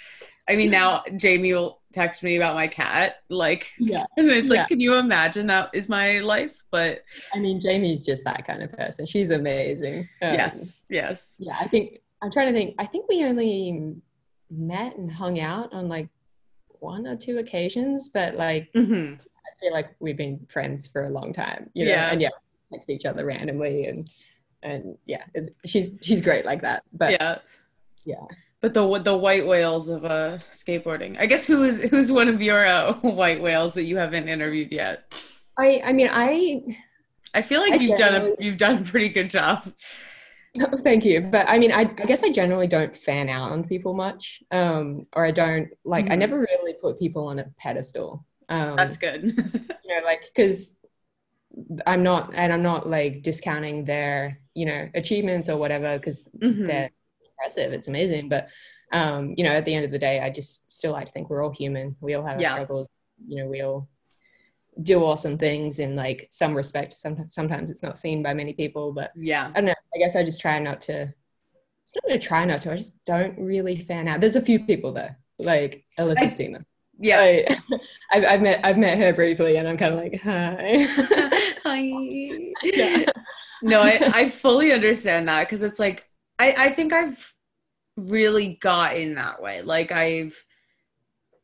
I mean now Jaime will text me about my cat. Like, Yeah. and it's like, Yeah. can you imagine that is my life? But I mean, Jaime's just that kind of person. She's amazing. Um, yes, yes. Yeah, I think I'm trying to think. I think we only met and hung out on like one or two occasions, but like hmm I feel like we've been friends for a long time. You know? Yeah. And yeah, text each other randomly and and yeah, it's she's she's great like that. But yeah. yeah. But the the white whales of uh, skateboarding. I guess who is who's one of your uh, white whales that you haven't interviewed yet? I I mean I I feel like I you've done a you've done a pretty good job. Thank you. But I mean, I, I guess I generally don't fan out on people much. Um, or I don't like, I Mhm. never really put people on a pedestal. Um, That's good. you know, like, because I'm not, and I'm not like discounting their, you know, achievements or whatever, because Mhm. they're impressive. It's amazing. But, um, you know, at the end of the day, I just still like to think we're all human. We all have Yeah. struggles. You know, we all do awesome things in like some respect. Sometimes, sometimes it's not seen by many people, but Yeah. I don't know. I guess I just try not to. It's not to try not to. I just don't really fan out. There's a few people though, like Elissa I- Steamer. Yeah. I, I've, I've met I've met her briefly, and I'm kind of like, hi. Hi. Yeah. No, I, I fully understand that because it's like I, I think I've really got in that way. Like I've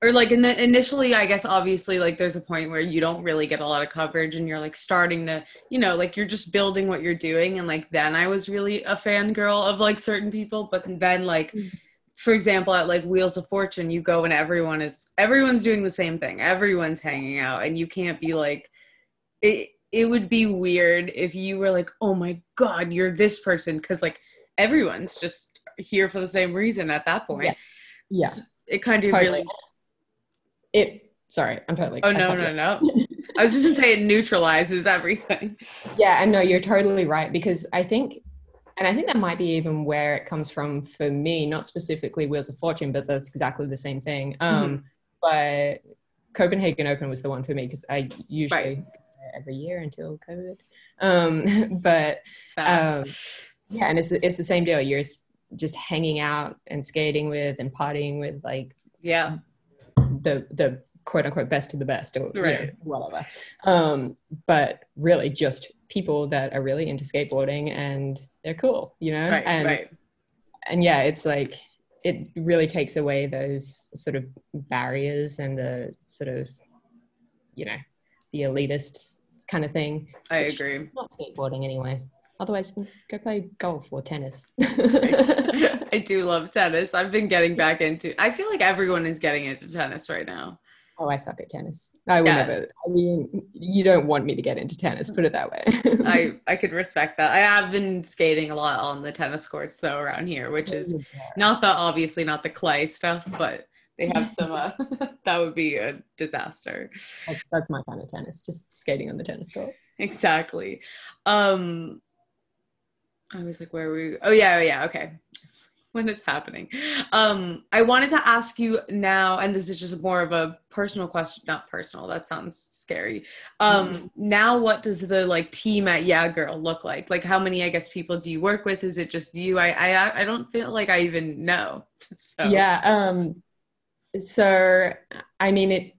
or like in the, initially I guess obviously like there's a point where you don't really get a lot of coverage and you're like starting to you know like you're just building what you're doing. And like then I was really a fangirl of like certain people. But then like Mm. for example at like Wheels of Fortune you go and everyone is everyone's doing the same thing. Everyone's hanging out. And you can't be like it it would be weird if you were like oh my god you're this person. Because like everyone's just here for the same reason at that point Yeah. yeah. it kind of Totally. really It. Sorry, I'm totally. oh no no no i was just gonna say it neutralizes everything Yeah, and no, you're totally right because I think, and I think that might be even where it comes from for me, not specifically Wheels of Fortune, but that's exactly the same thing. Um, But Copenhagen Open was the one for me because I usually Right. go there every year until COVID. Um, but um, yeah, and it's it's the same deal. You're just hanging out and skating with and partying with like yeah the the quote unquote best of the best or you know, whatever. Um, but really just people that are really into skateboarding and they're cool, you know? right and right and yeah, it's like it really takes away those sort of barriers and the sort of you know, the elitist kind of thing. i agree Not skateboarding anyway. Otherwise go play golf or tennis. i do love tennis i've been getting back into i feel like everyone is getting into tennis right now Oh, I suck at tennis. I will Yeah. never. I mean, you don't want me to get into tennis. Put it that way. i i could respect that i have been skating a lot on the tennis courts though around here which is not the obviously not the clay stuff but they have some uh, that would be a disaster that's, that's my kind of tennis. Just skating on the tennis court. exactly um i was like where were we oh yeah oh yeah okay what is happening um i wanted to ask you now and this is just more of a personal question not personal that sounds scary um Mhm. now what does the like team at yeah girl look like like how many i guess people do you work with is it just you i i, I don't feel like i even know so Yeah. Um. So, I mean, it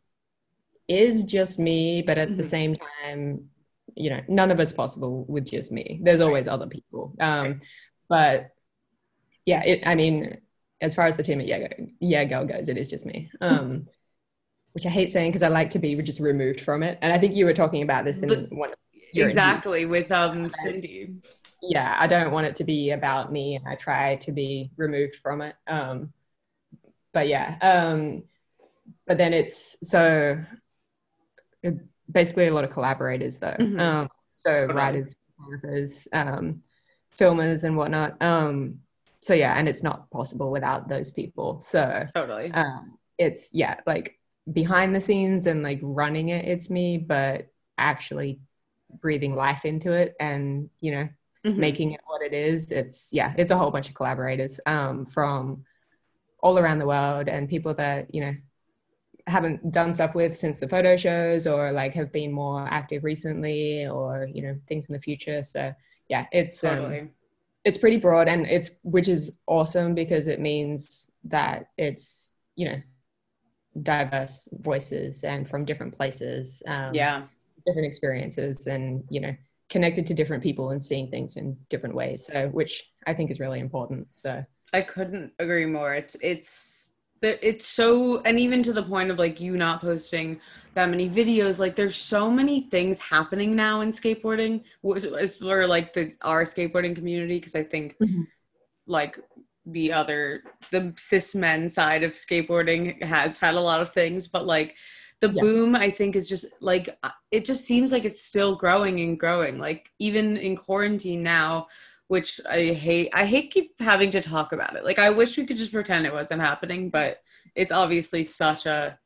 is just me, but at the Mhm. same time, you know, none of it's possible with just me. There's always other people. Um. But yeah, it. I mean, as far as the team at yeah, yeah girl goes, it is just me. Um. Which I hate saying because I like to be just removed from it. And I think you were talking about this in But- one of your interviews. exactly with um cindy yeah i don't want it to be about me and i try to be removed from it um but yeah um but then it's so basically a lot of collaborators though Mhm. um so Totally. writers photographers um filmers and whatnot um so yeah and it's not possible without those people so totally um it's yeah like behind the scenes and like running it it's me but actually breathing life into it and you know Mhm. making it what it is it's yeah it's a whole bunch of collaborators um from all around the world and people that you know haven't done stuff with since the photo shows or like have been more active recently or you know things in the future so yeah it's um, it's pretty broad and it's which is awesome because it means that it's you know diverse voices and from different places. Um, yeah. different experiences and you know connected to different people and seeing things in different ways so which i think is really important so I couldn't agree more. It's it's it's so and even to the point of like you not posting that many videos like there's so many things happening now in skateboarding as for like the our skateboarding community because i think mm-hmm. like the other the cis men side of skateboarding has had a lot of things but like the yeah. boom i think is just like it just seems like it's still growing and growing like even in quarantine now which I hate. I hate keep having to talk about it. Like I wish we could just pretend it wasn't happening, but it's obviously such a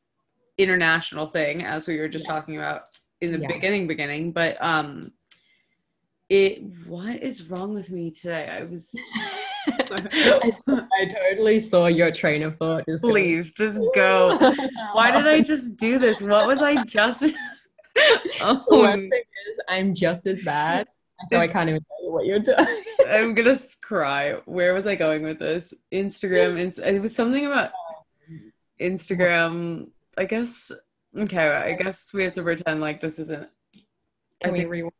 international thing as we were just yeah. talking about in the yeah. beginning beginning, but um it what is wrong with me today? I was I, I, totally saw your train of thought. Just Leave, just go. Why did I just do this? What was I just? oh. One thing is, I'm just as bad, so it's, I can't even tell you what you're doing. I'm gonna cry. Where was I going with this? Instagram. it was something about Instagram. I guess. Okay, I guess we have to pretend like this isn't. Can I we rewind?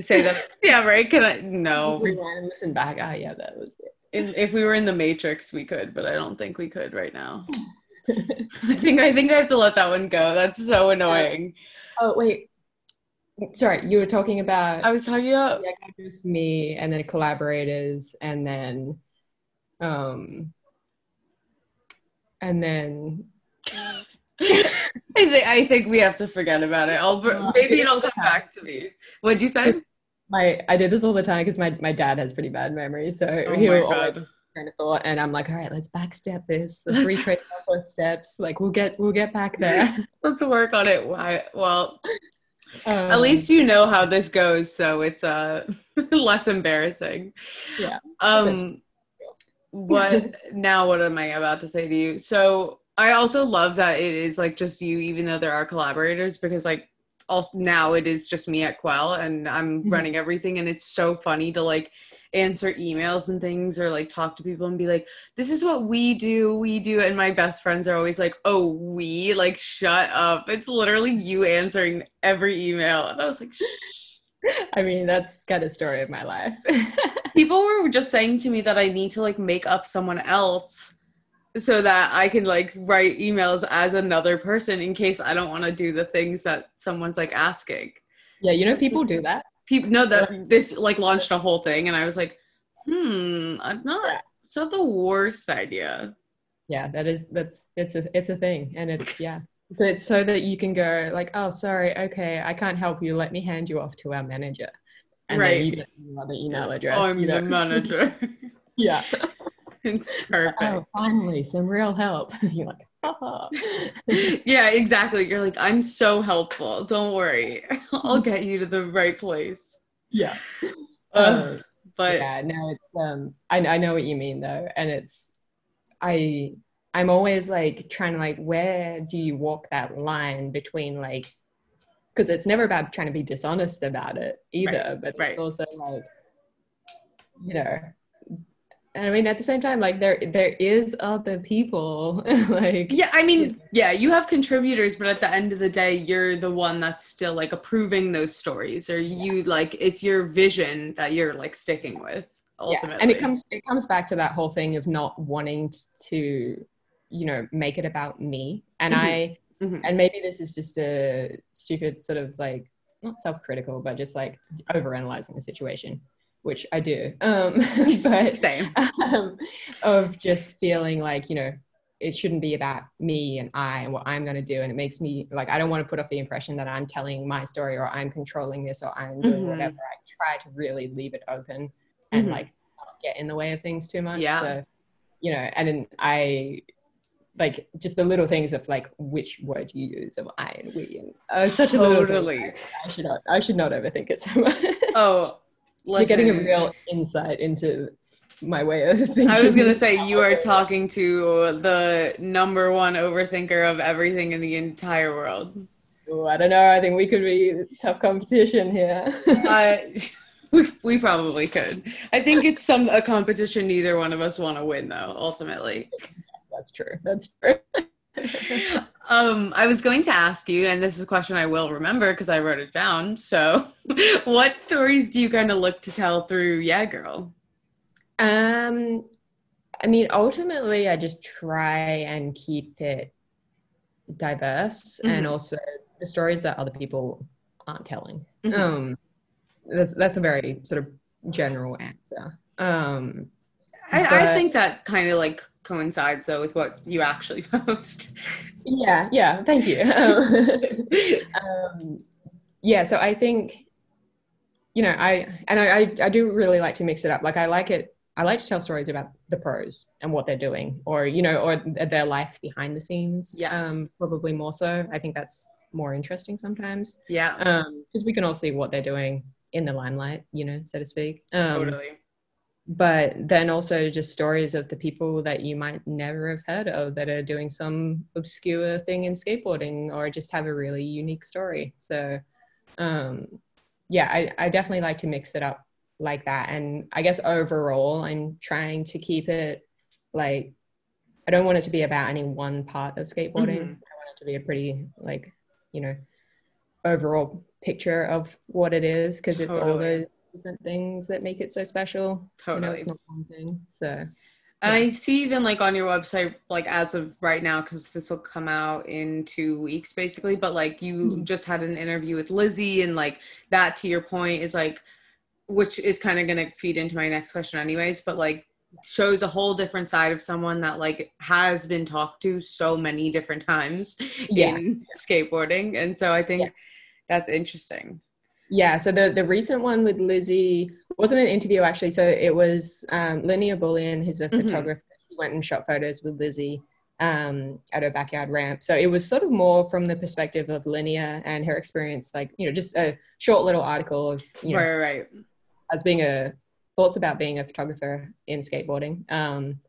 Say that. yeah, right. Can I? No. Rewind and listen back. Ah, yeah, that was it. In, if we were in the Matrix, we could, but I don't think we could right now. I think I think I have to let that one go. That's so annoying. Oh wait, sorry, you were talking about. I was talking about yeah, just me, and then collaborators, and then, um, and then. I think I think we have to forget about it. I'll maybe it'll come back to me. What'd you say? My I did this all the time because my my dad has pretty bad memory, so oh he'll always kind of thought, and I'm like, all right, let's backstep this. Let's retrace our footsteps. Like we'll get we'll get back there. let's work on it. Why? Well, um, At least you know how this goes, so it's uh less embarrassing. Yeah. Um what now what am I about to say to you? So I also love that it is like just you, even though there are collaborators, because like also now it is just me at Quell and I'm mm-hmm. running everything and it's so funny to like answer emails and things or like talk to people and be like this is what we do we do and my best friends are always like oh we like shut up it's literally you answering every email and i was like Shh. I mean, that's kind of story of my life. People were just saying to me that I need to like make up someone else so that I can like write emails as another person in case I don't want to do the things that someone's like asking. Yeah, you know, people do that people know that this like launched a whole thing and i was like hmm i'm not it's not the worst idea. Yeah that is that's it's a it's a thing and it's yeah. So it's so that you can go like oh sorry okay i can't help you let me hand you off to our manager. And right. you get another email address i'm you know? the manager. Yeah. It's perfect. Oh finally some real help. You're like yeah, exactly. You're like, I'm so helpful. Don't worry. I'll get you to the right place. Yeah. Uh, but yeah, no, it's um I I know what you mean though. And it's I I'm always like trying to like where do you walk that line between like because it's never about trying to be dishonest about it either, right. but right. it's also like you know I mean, at the same time, like there there is other people. like yeah, I mean, yeah, you have contributors, but at the end of the day, you're the one that's still like approving those stories, or you like it's your vision that you're like sticking with ultimately. Yeah. And it comes it comes back to that whole thing of not wanting to, you know, make it about me. And mm-hmm. I mm-hmm. and maybe this is just a stupid sort of like not self-critical, but just like overanalyzing the situation which I do. Um, but same um, of just feeling like you know it shouldn't be about me and I and what I'm going to do, and it makes me like I don't want to put off the impression that I'm telling my story or I'm controlling this or I'm doing mm-hmm. whatever. I try to really leave it open and mm-hmm. like not get in the way of things too much. Yeah. So, you know, and then I like just the little things of like which word you use of I and we and uh, it's such totally. a little thing. I should not I should not overthink it so much. Oh, Listen, You're getting a real insight into my way of thinking. I was gonna say you are talking to the number one overthinker of everything in the entire world. Oh, I don't know. I think we could be tough competition here. uh, we, we probably could. I think it's some a competition neither one of us want to win, though. Ultimately, that's true. That's true. Um, I was going to ask you, and this is a question I will remember because I wrote it down. So, what stories do you kind of look to tell through Yeah Girl? Um, I mean, ultimately, I just try and keep it diverse Mhm. and also the stories that other people aren't telling. Mhm. Um, that's that's a very sort of general answer. Um, I, I think that kind of like coincides though with what you actually post. yeah, yeah. Thank you. um, yeah, so I think, you know, I and I, I do really like to mix it up. Like I like it. I like to tell stories about the pros and what they're doing, or you know, or their life behind the scenes. Yes. Um, probably more so. I think that's more interesting sometimes yeah, because we can all see what they're doing in the limelight, you know, so to speak. Um, totally. But then also just stories of the people that you might never have heard of that are doing some obscure thing in skateboarding or just have a really unique story. So um yeah I, I definitely like to mix it up like that. And i guess overall i'm trying to keep it like i don't want it to be about any one part of skateboarding. Mhm. i want it to be a pretty like you know overall picture of what it is because it's all those different things that make it so special you know, Totally. it's not one thing. So And Yeah. I see even like on your website, like as of right now, because this will come out in two weeks basically, but like you Mhm. just had an interview with Lizzie, and like that to your point is like, which is kind of going to feed into my next question, anyways, but like shows a whole different side of someone that like has been talked to so many different times Yeah. in skateboarding. And so I think Yeah. that's interesting. Yeah, so the the recent one with Lizzie wasn't an interview actually. So it was um, Linnea Bullion, who's a Mhm. photographer. She went and shot photos with Lizzie um, at her backyard ramp. So it was sort of more from the perspective of Linnea and her experience, like you know, just a short little article of you know right, right. as being a thoughts about being a photographer in skateboarding. Um,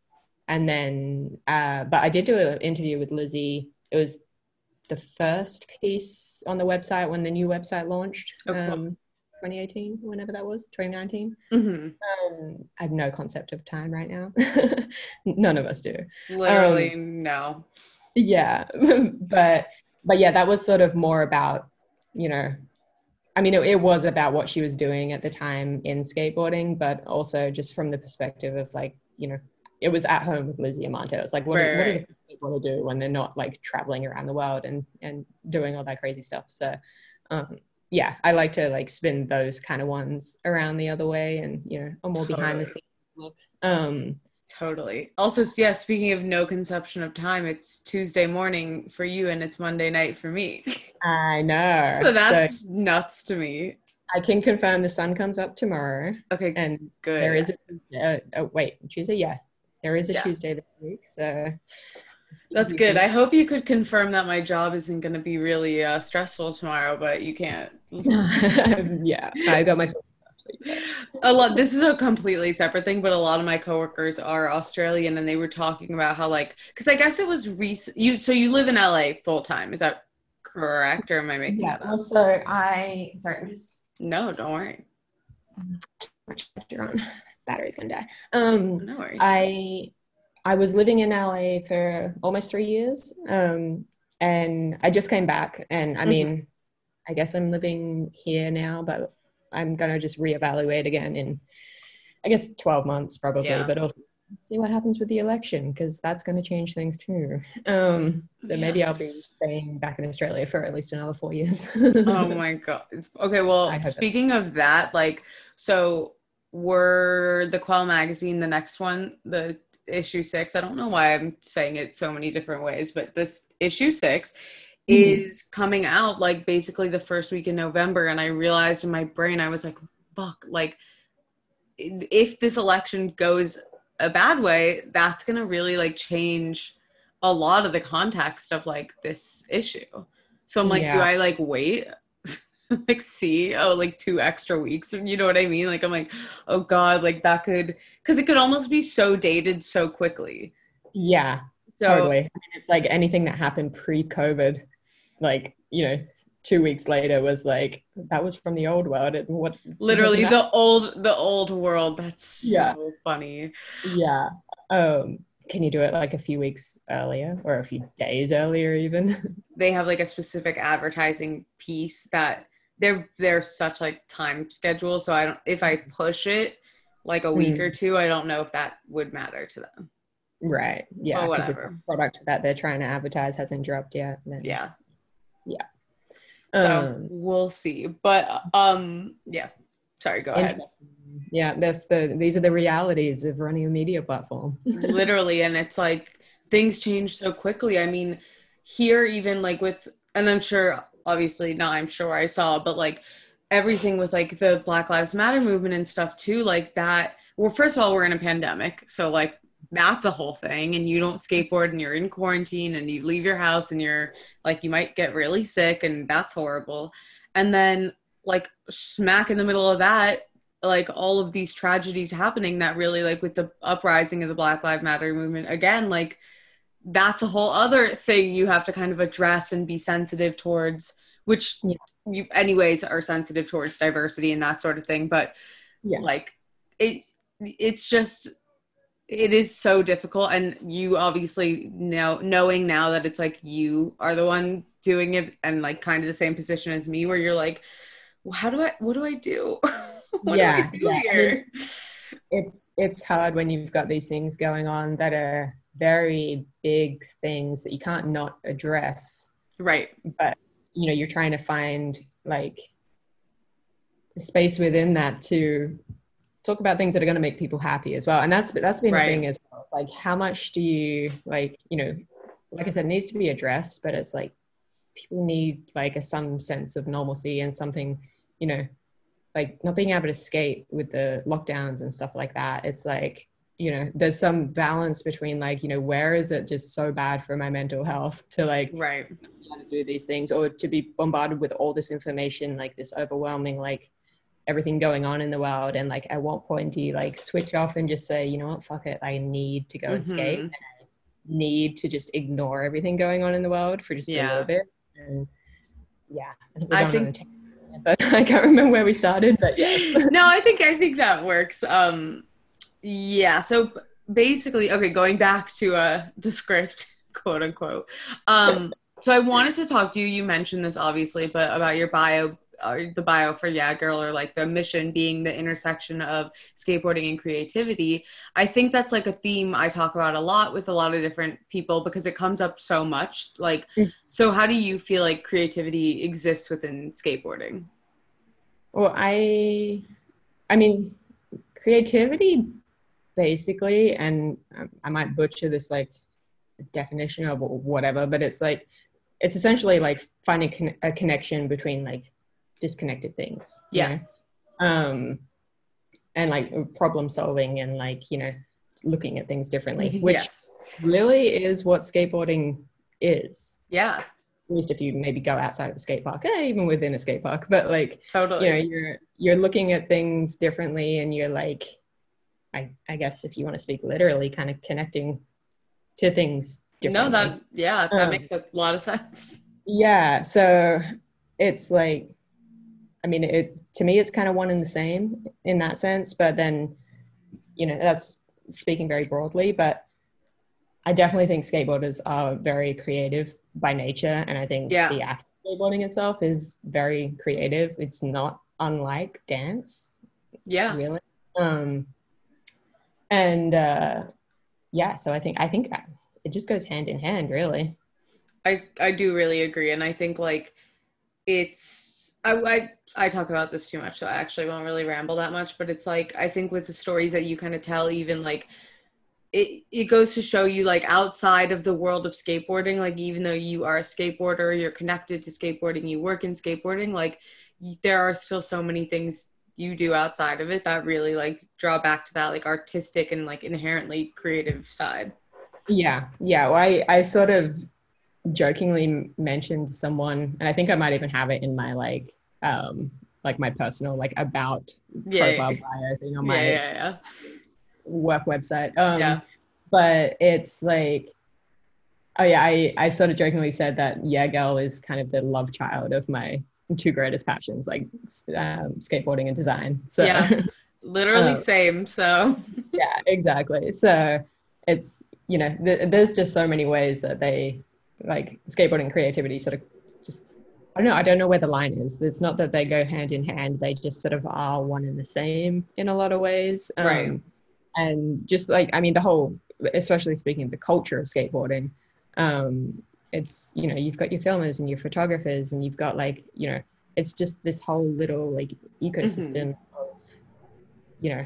and then, uh, but I did do an interview with Lizzie. It was the first piece on the website when the new website launched, Oh, um, 2018, whenever that was, 2019. hmm Um, I have no concept of time right now. None of us do. Literally, Um, no. Yeah, but but yeah, that was sort of more about you know, I mean, it, it was about what she was doing at the time in skateboarding, but also just from the perspective of like you know, it was at home with Lizzie Armanto. It's like what, Right, what right. A skateboarder do when they're not like traveling around the world and and doing all that crazy stuff? So. Um, yeah, I like to like spin those kind of ones around the other way and you know, a more behind the Totally. scenes look. Um, Totally. Also, yeah, speaking of no conception of time, it's Tuesday morning for you and it's Monday night for me. I know. So So that's nuts to me. I can confirm the sun comes up tomorrow, Okay, and good. there is a uh, oh, wait Tuesday. Yeah, there is a Yeah. Tuesday this week. So That's good. I hope you could confirm that my job isn't going to be really uh, stressful tomorrow, but you can't. yeah, I got my fingers crossed for you. a lot this is a completely separate thing but a lot of my coworkers are australian and they were talking about how like because i guess it was recent you so you live in la full time is that correct or am i making Yeah. that Well, so I sorry, I'm just no don't worry much on. Battery's gonna die. Um, no worries I I was living in LA for almost three years, um, and I just came back. And I Mhm. mean, I guess I'm living here now, but I'm gonna just reevaluate again in, I guess, 12 months probably. Yeah. But also see what happens with the election because that's going to change things too. Um, so maybe I'll be staying back in Australia for at least another four years. oh my god okay well I hope it- speaking of that like so were the quell magazine the next one the issue six i don't know why i'm saying it so many different ways but this issue 6 Mhm. is coming out like basically the first week in november and i realized in my brain i was like fuck like if this election goes a bad way that's gonna really like change a lot of the context of like this issue so i'm like do i like wait like see oh like two extra weeks you know what i mean like i'm like oh god like that could because it could almost be so dated so quickly yeah, so totally. I mean, it's like anything that happened pre-COVID, like you know, two weeks later was like that was from the old world. It, what literally the old the old world that's so Yeah. funny yeah um can you do it like a few weeks earlier or a few days earlier even? They have like a specific advertising piece that they're they're such like time schedule. So I don't if I push it like a week Mm. or two, I don't know if that would matter to them. Right. Yeah. Because if the whatever. product that they're trying to advertise hasn't dropped yet. Then, Yeah. So Um, we'll see. But um yeah. Sorry, go ahead. yeah. That's the these are the realities of running a media platform. literally and it's like things change so quickly i mean here even like with and i'm sure obviously not i'm sure i saw but like everything with like the black lives matter movement and stuff too like that well first of all we're in a pandemic so like that's a whole thing and you don't skateboard and you're in quarantine and you leave your house and you're like you might get really sick and that's horrible. And then like smack in the middle of that like all of these tragedies happening that really like with the uprising of the black lives matter movement again like that's a whole other thing you have to kind of address and be sensitive towards which Yeah. you anyways are sensitive towards diversity and that sort of thing but Yeah. like it it's just it is so difficult and you obviously know knowing now that it's like you are the one doing it and like kind of the same position as me where you're like well, how do i what do i do what Yeah, do I do yeah. I here it's it's hard when you've got these things going on that are very big things that you can't not address. Right. But you know you're trying to find like space within that to talk about things that are going to make people happy as well. And that's that's been Right. the thing as well. It's like how much do you like you know like i said it needs to be addressed but it's like people need like a some sense of normalcy and something you know like not being able to skate with the lockdowns and stuff like that. It's like you know there's some balance between like you know where is it just so bad for my mental health to like right. to do these things or to be bombarded with all this information like this overwhelming like everything going on in the world and like at what point do you like switch off and just say you know what? Fuck it. I need to go and skate and i need to just ignore everything going on in the world for just a little bit. And yeah i think, I think- but i can't remember where we started but yes. No i think i think that works um yeah so basically okay going back to uh the script quote unquote um so i wanted to talk to you. You mentioned this obviously but about your bio or the bio for yeah girl or like the mission being the intersection of skateboarding and creativity. I think that's like a theme i talk about a lot with a lot of different people because it comes up so much. Like Mm. so how do you feel like creativity exists within skateboarding? Well, I, I mean, creativity, basically, and um, I might butcher this like definition of whatever, but it's like it's essentially like finding con- a connection between like disconnected things. you Yeah. know? Um, and like problem solving and like you know looking at things differently, which yes really is what skateboarding is. yeah At least if you maybe go outside of a skate park, eh, even within a skate park, but like totally you know you're you're looking at things differently and you're like i i guess if you want to speak literally kind of connecting to things differently No, that yeah, that Um, makes a lot of sense. yeah so it's like i mean it to me it's kind of one and the same in that sense but then you know that's speaking very broadly but i definitely think skateboarders are very creative by nature and i think Yeah. the act of skateboarding itself is very creative it's not unlike dance Yeah, really um and uh yeah so i think i think it just goes hand in hand really I I do really agree, and I think like it's I I I talk about this too much, so I actually won't really ramble that much. But it's like I think with the stories that you kind of tell, even like it it goes to show you like outside of the world of skateboarding, like even though you are a skateboarder, you're connected to skateboarding, you work in skateboarding, like there are still so many things you do outside of it that really like draw back to that like artistic and like inherently creative side. yeah yeah well, i i sort of jokingly mentioned someone and i think i might even have it in my like um like my personal like about Yeah, profile yeah, bio thing on yeah, my yeah, yeah. work website um Yeah. but it's like oh yeah i i sort of jokingly said that yeah girl is kind of the love child of my two greatest passions like um, skateboarding and design so Yeah. Literally Um, same. So yeah exactly so it's you know, th- there's just so many ways that they like skateboarding creativity sort of just I don't know. I don't know where the line is. It's not that they go hand in hand. They just sort of are one and the same in a lot of ways. Um, Right. And just like, I mean, the whole, especially speaking of the culture of skateboarding, um, it's, you know, you've got your filmers and your photographers and you've got like, you know, it's just this whole little like ecosystem mm-hmm. of, you know,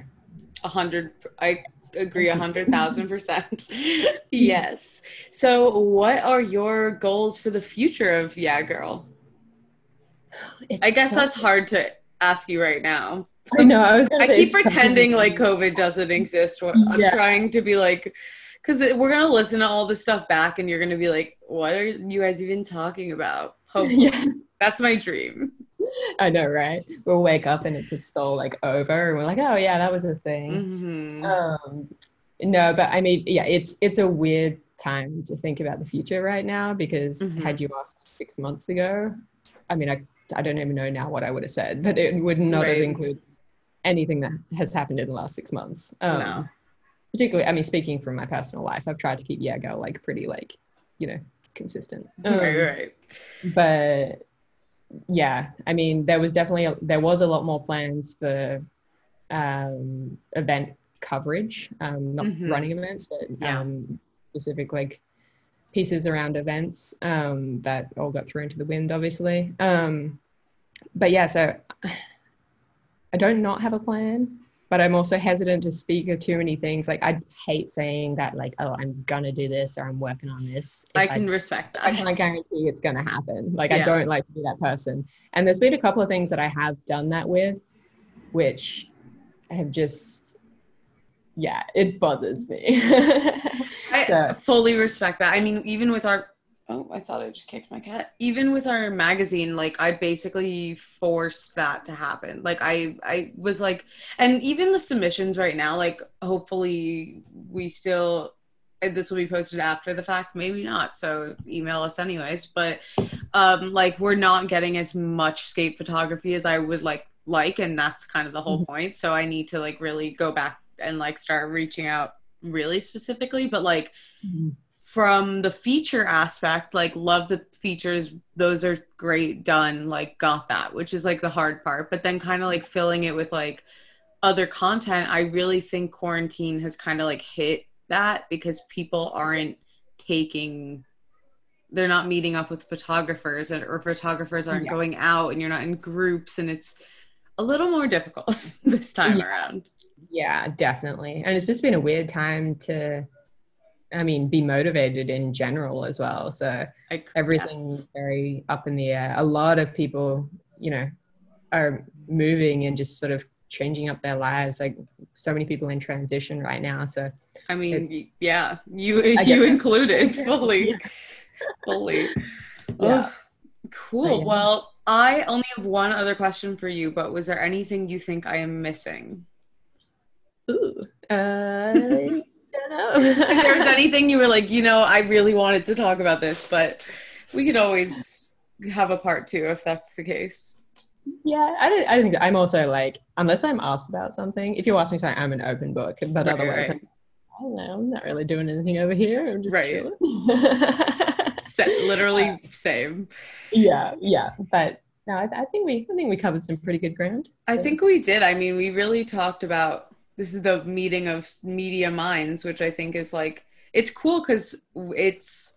A hundred. I agree. A hundred thousand percent. yes. So, what are your goals for the future of Yeah Girl? it's I guess so- that's hard to ask you right now. I know. I was. Gonna I keep something- pretending like COVID doesn't exist. I'm Yeah. trying to be like, because we're gonna listen to all this stuff back, and you're gonna be like, "What are you guys even talking about?" Hopefully, yeah, that's my dream. I know, right? We'll wake up and it's just all like over, and we're like, oh yeah, that was a thing. hmm Um, no, but I mean, yeah, it's it's a weird time to think about the future right now because Mhm. had you asked six months ago, I mean, I I don't even know now what I would have said, but it would not have included anything that has happened in the last six months. Um, no. Particularly, I mean, speaking from my personal life, I've tried to keep Yeah Girl like pretty like, you know, consistent. right, Um, right. but yeah i mean there was definitely a, there was a lot more plans for um event coverage um not Mhm. running events but Yeah. um specific like pieces around events um that all got thrown to the wind obviously um but yeah so i don't not have a plan but i'm also hesitant to speak of too many things like i hate saying that like oh i'm gonna do this or i'm working on this if I can respect that. I can't guarantee it's going to happen. Like, Yeah. I don't like to be that person. And there's been a couple of things that I have done that with, which have just, yeah, it bothers me. so. I fully respect that. I mean, even with our oh, I thought I just kicked my cat. Even with our magazine, like I basically forced that to happen. Like I I was like and even the submissions right now, like hopefully we still this will be posted after the fact, maybe not. So email us anyways, but um like we're not getting as much skate photography as I would like like and that's kind of the whole point. So I need to like really go back and like start reaching out really specifically, but like from the feature aspect, like love the features, those are great done, like got that, which is like the hard part. But then kind of like filling it with like other content, I really think quarantine has kind of like hit that because people aren't taking they're not meeting up with photographers and, or photographers aren't Yeah. going out and you're not in groups and it's a little more difficult this time Yeah. around. yeah, definitely. And it's just been a weird time to, I mean, be motivated in general as well. So everything's yes. very up in the air. A lot of people, you know, are moving and just sort of changing up their lives. Like so many people in transition right now. So I mean, yeah, you you included fully, fully. Yeah. Ugh, cool. Well, I only have one other question for you, but was there anything you think I am missing? Ooh. Uh, I don't know. If there was anything you were like, you know, I really wanted to talk about this, but we could always have a part two if that's the case. yeah, I, don't, I think I'm also like, unless I'm asked about something, if you ask me something, I'm an open book. But Right, otherwise, right. I'm, I don't know. I'm not really doing anything over here. I'm just Right. literally same. yeah, yeah. But no, I, I think we, I think we covered some pretty good ground. I think we did. I mean, we really talked about this is the meeting of media minds, which I think is like it's cool because it's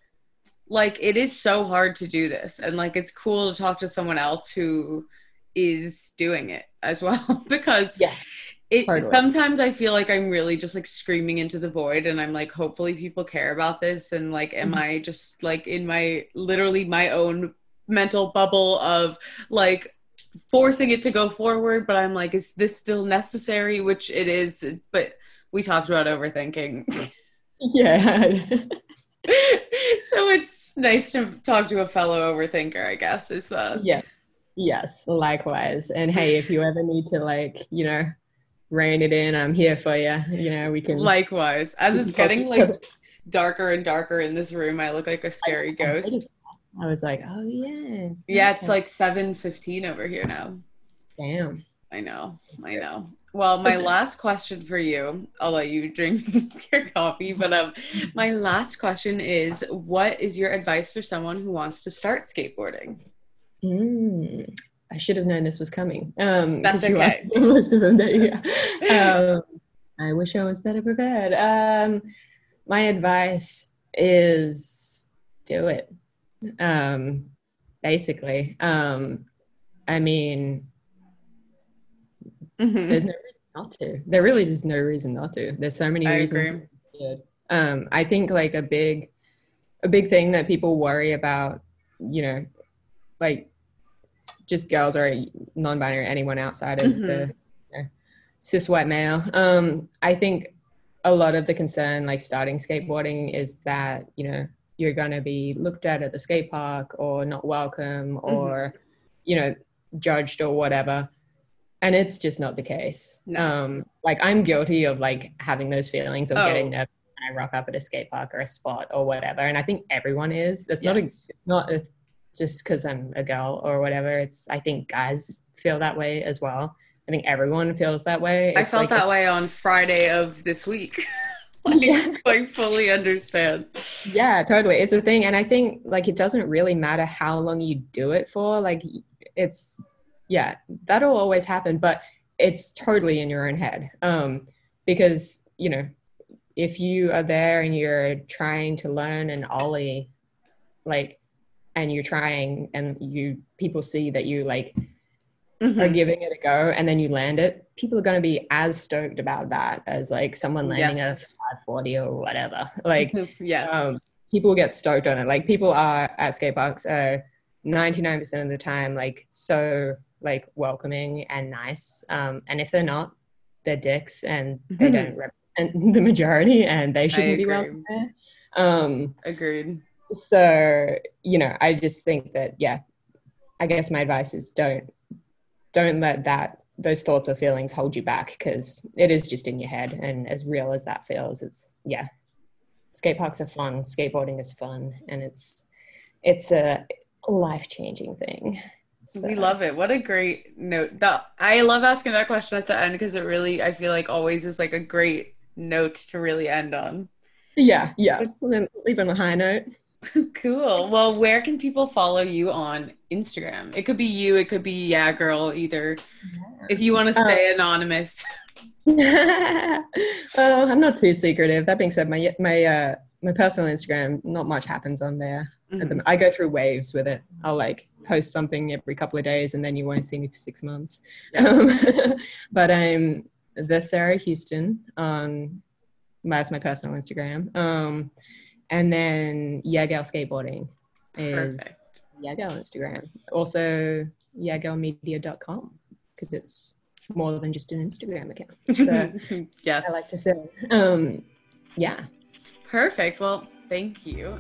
like it is so hard to do this, and like it's cool to talk to someone else who is doing it as well because Yeah, it sometimes I feel like I'm really just like screaming into the void, and I'm like, hopefully people care about this, and like, am Mhm. I just like in my literally my own mental bubble of like forcing it to go forward but i'm like is this still necessary which it is but we talked about overthinking yeah. so it's nice to talk to a fellow overthinker i guess is the yes, yes. Likewise. And hey, if you ever need to like, you know, rein it in, I'm here for you. You know, we can. likewise as it's getting like darker and darker in this room i look like a scary I ghost that. I was like, oh yeah. yeah it's nighttime. like 7 15 over here now damn. I know, I know. well, my last question for you, I'll let you drink your coffee, but um, my last question is what is your advice for someone who wants to start skateboarding? Mm, I should have known this was coming. Um, That's okay. Most of them, yeah. Um, I wish I was better prepared. Um, my advice is do it. Um, basically, um, I mean, Mhm. there's no reason not to. There really is no reason not to. There's so many I reasons. Um, I think like a big, a big thing that people worry about, you know, like just girls or non-binary, anyone outside of the you know, cis white male. Um, I think a lot of the concern, like starting skateboarding, is that you know you're going to be looked at at the skate park or not welcome or you know judged or whatever. And it's just not the case. No. um like i'm guilty of like having those feelings of Oh. getting nervous when i rock up at a skate park or a spot or whatever. And i think everyone is. It's not a, not a, just because i'm a girl or whatever. It's i think guys feel that way as well. I think everyone feels that way. I felt like that way on Friday of this week. like, Yeah. I fully understand. yeah totally it's a thing and i think like it doesn't really matter how long you do it for like it's yeah that'll always happen but it's totally in your own head um because you know if you are there and you're trying to learn an ollie like and you're trying and you people see that you like are Mhm. giving it a go and then you land it people are going to be as stoked about that as like someone landing Yes. 540 or whatever like yes. um, people get stoked on it. Like people are at skate parks are 99% of the time like so like welcoming and nice. Um, and if they're not, they're dicks and they Mhm. don't represent the majority and they shouldn't be welcome there. Um, Agreed. so you know, I just think that yeah, I guess my advice is don't don't let that those thoughts or feelings hold you back because it is just in your head and as real as that feels it's yeah skate parks are fun skateboarding is fun and it's it's a life-changing thing So, We love it. What a great note. That I love asking that question at the end because it really I feel like always is like a great note to really end on. yeah yeah leave on a high note cool. Well, where can people follow you on Instagram? It could be you, it could be Yeah Girl, either. If you want to stay anonymous. oh, I'm not too secretive. That being said, my my uh, my personal Instagram, not much happens on there. The- Mhm. I go through waves with it. I'll like post something every couple of days, and then you won't see me for six months. Um, but I'm the Sarah Houston on that's my personal Instagram. Um, and then Yeah Girl Skateboarding is Perfect. Yeah Girl Instagram. Also yagelmedia.com because it's more than just an Instagram account. So yes. I like to say, um, yeah. Perfect. Well, thank you.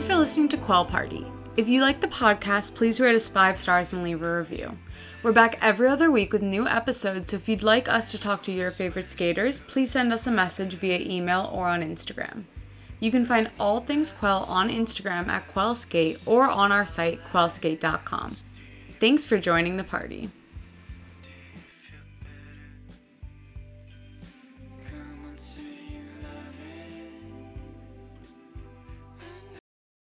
Thanks for listening to Quell Party. If you like the podcast, please rate us five stars and leave a review. We're back every other week with new episodes, so if you'd like us to talk to your favorite skaters, please send us a message via email or on Instagram. You can find all things Quell on Instagram at QuellSkate or on our site, quellskate.com. Thanks for joining the party.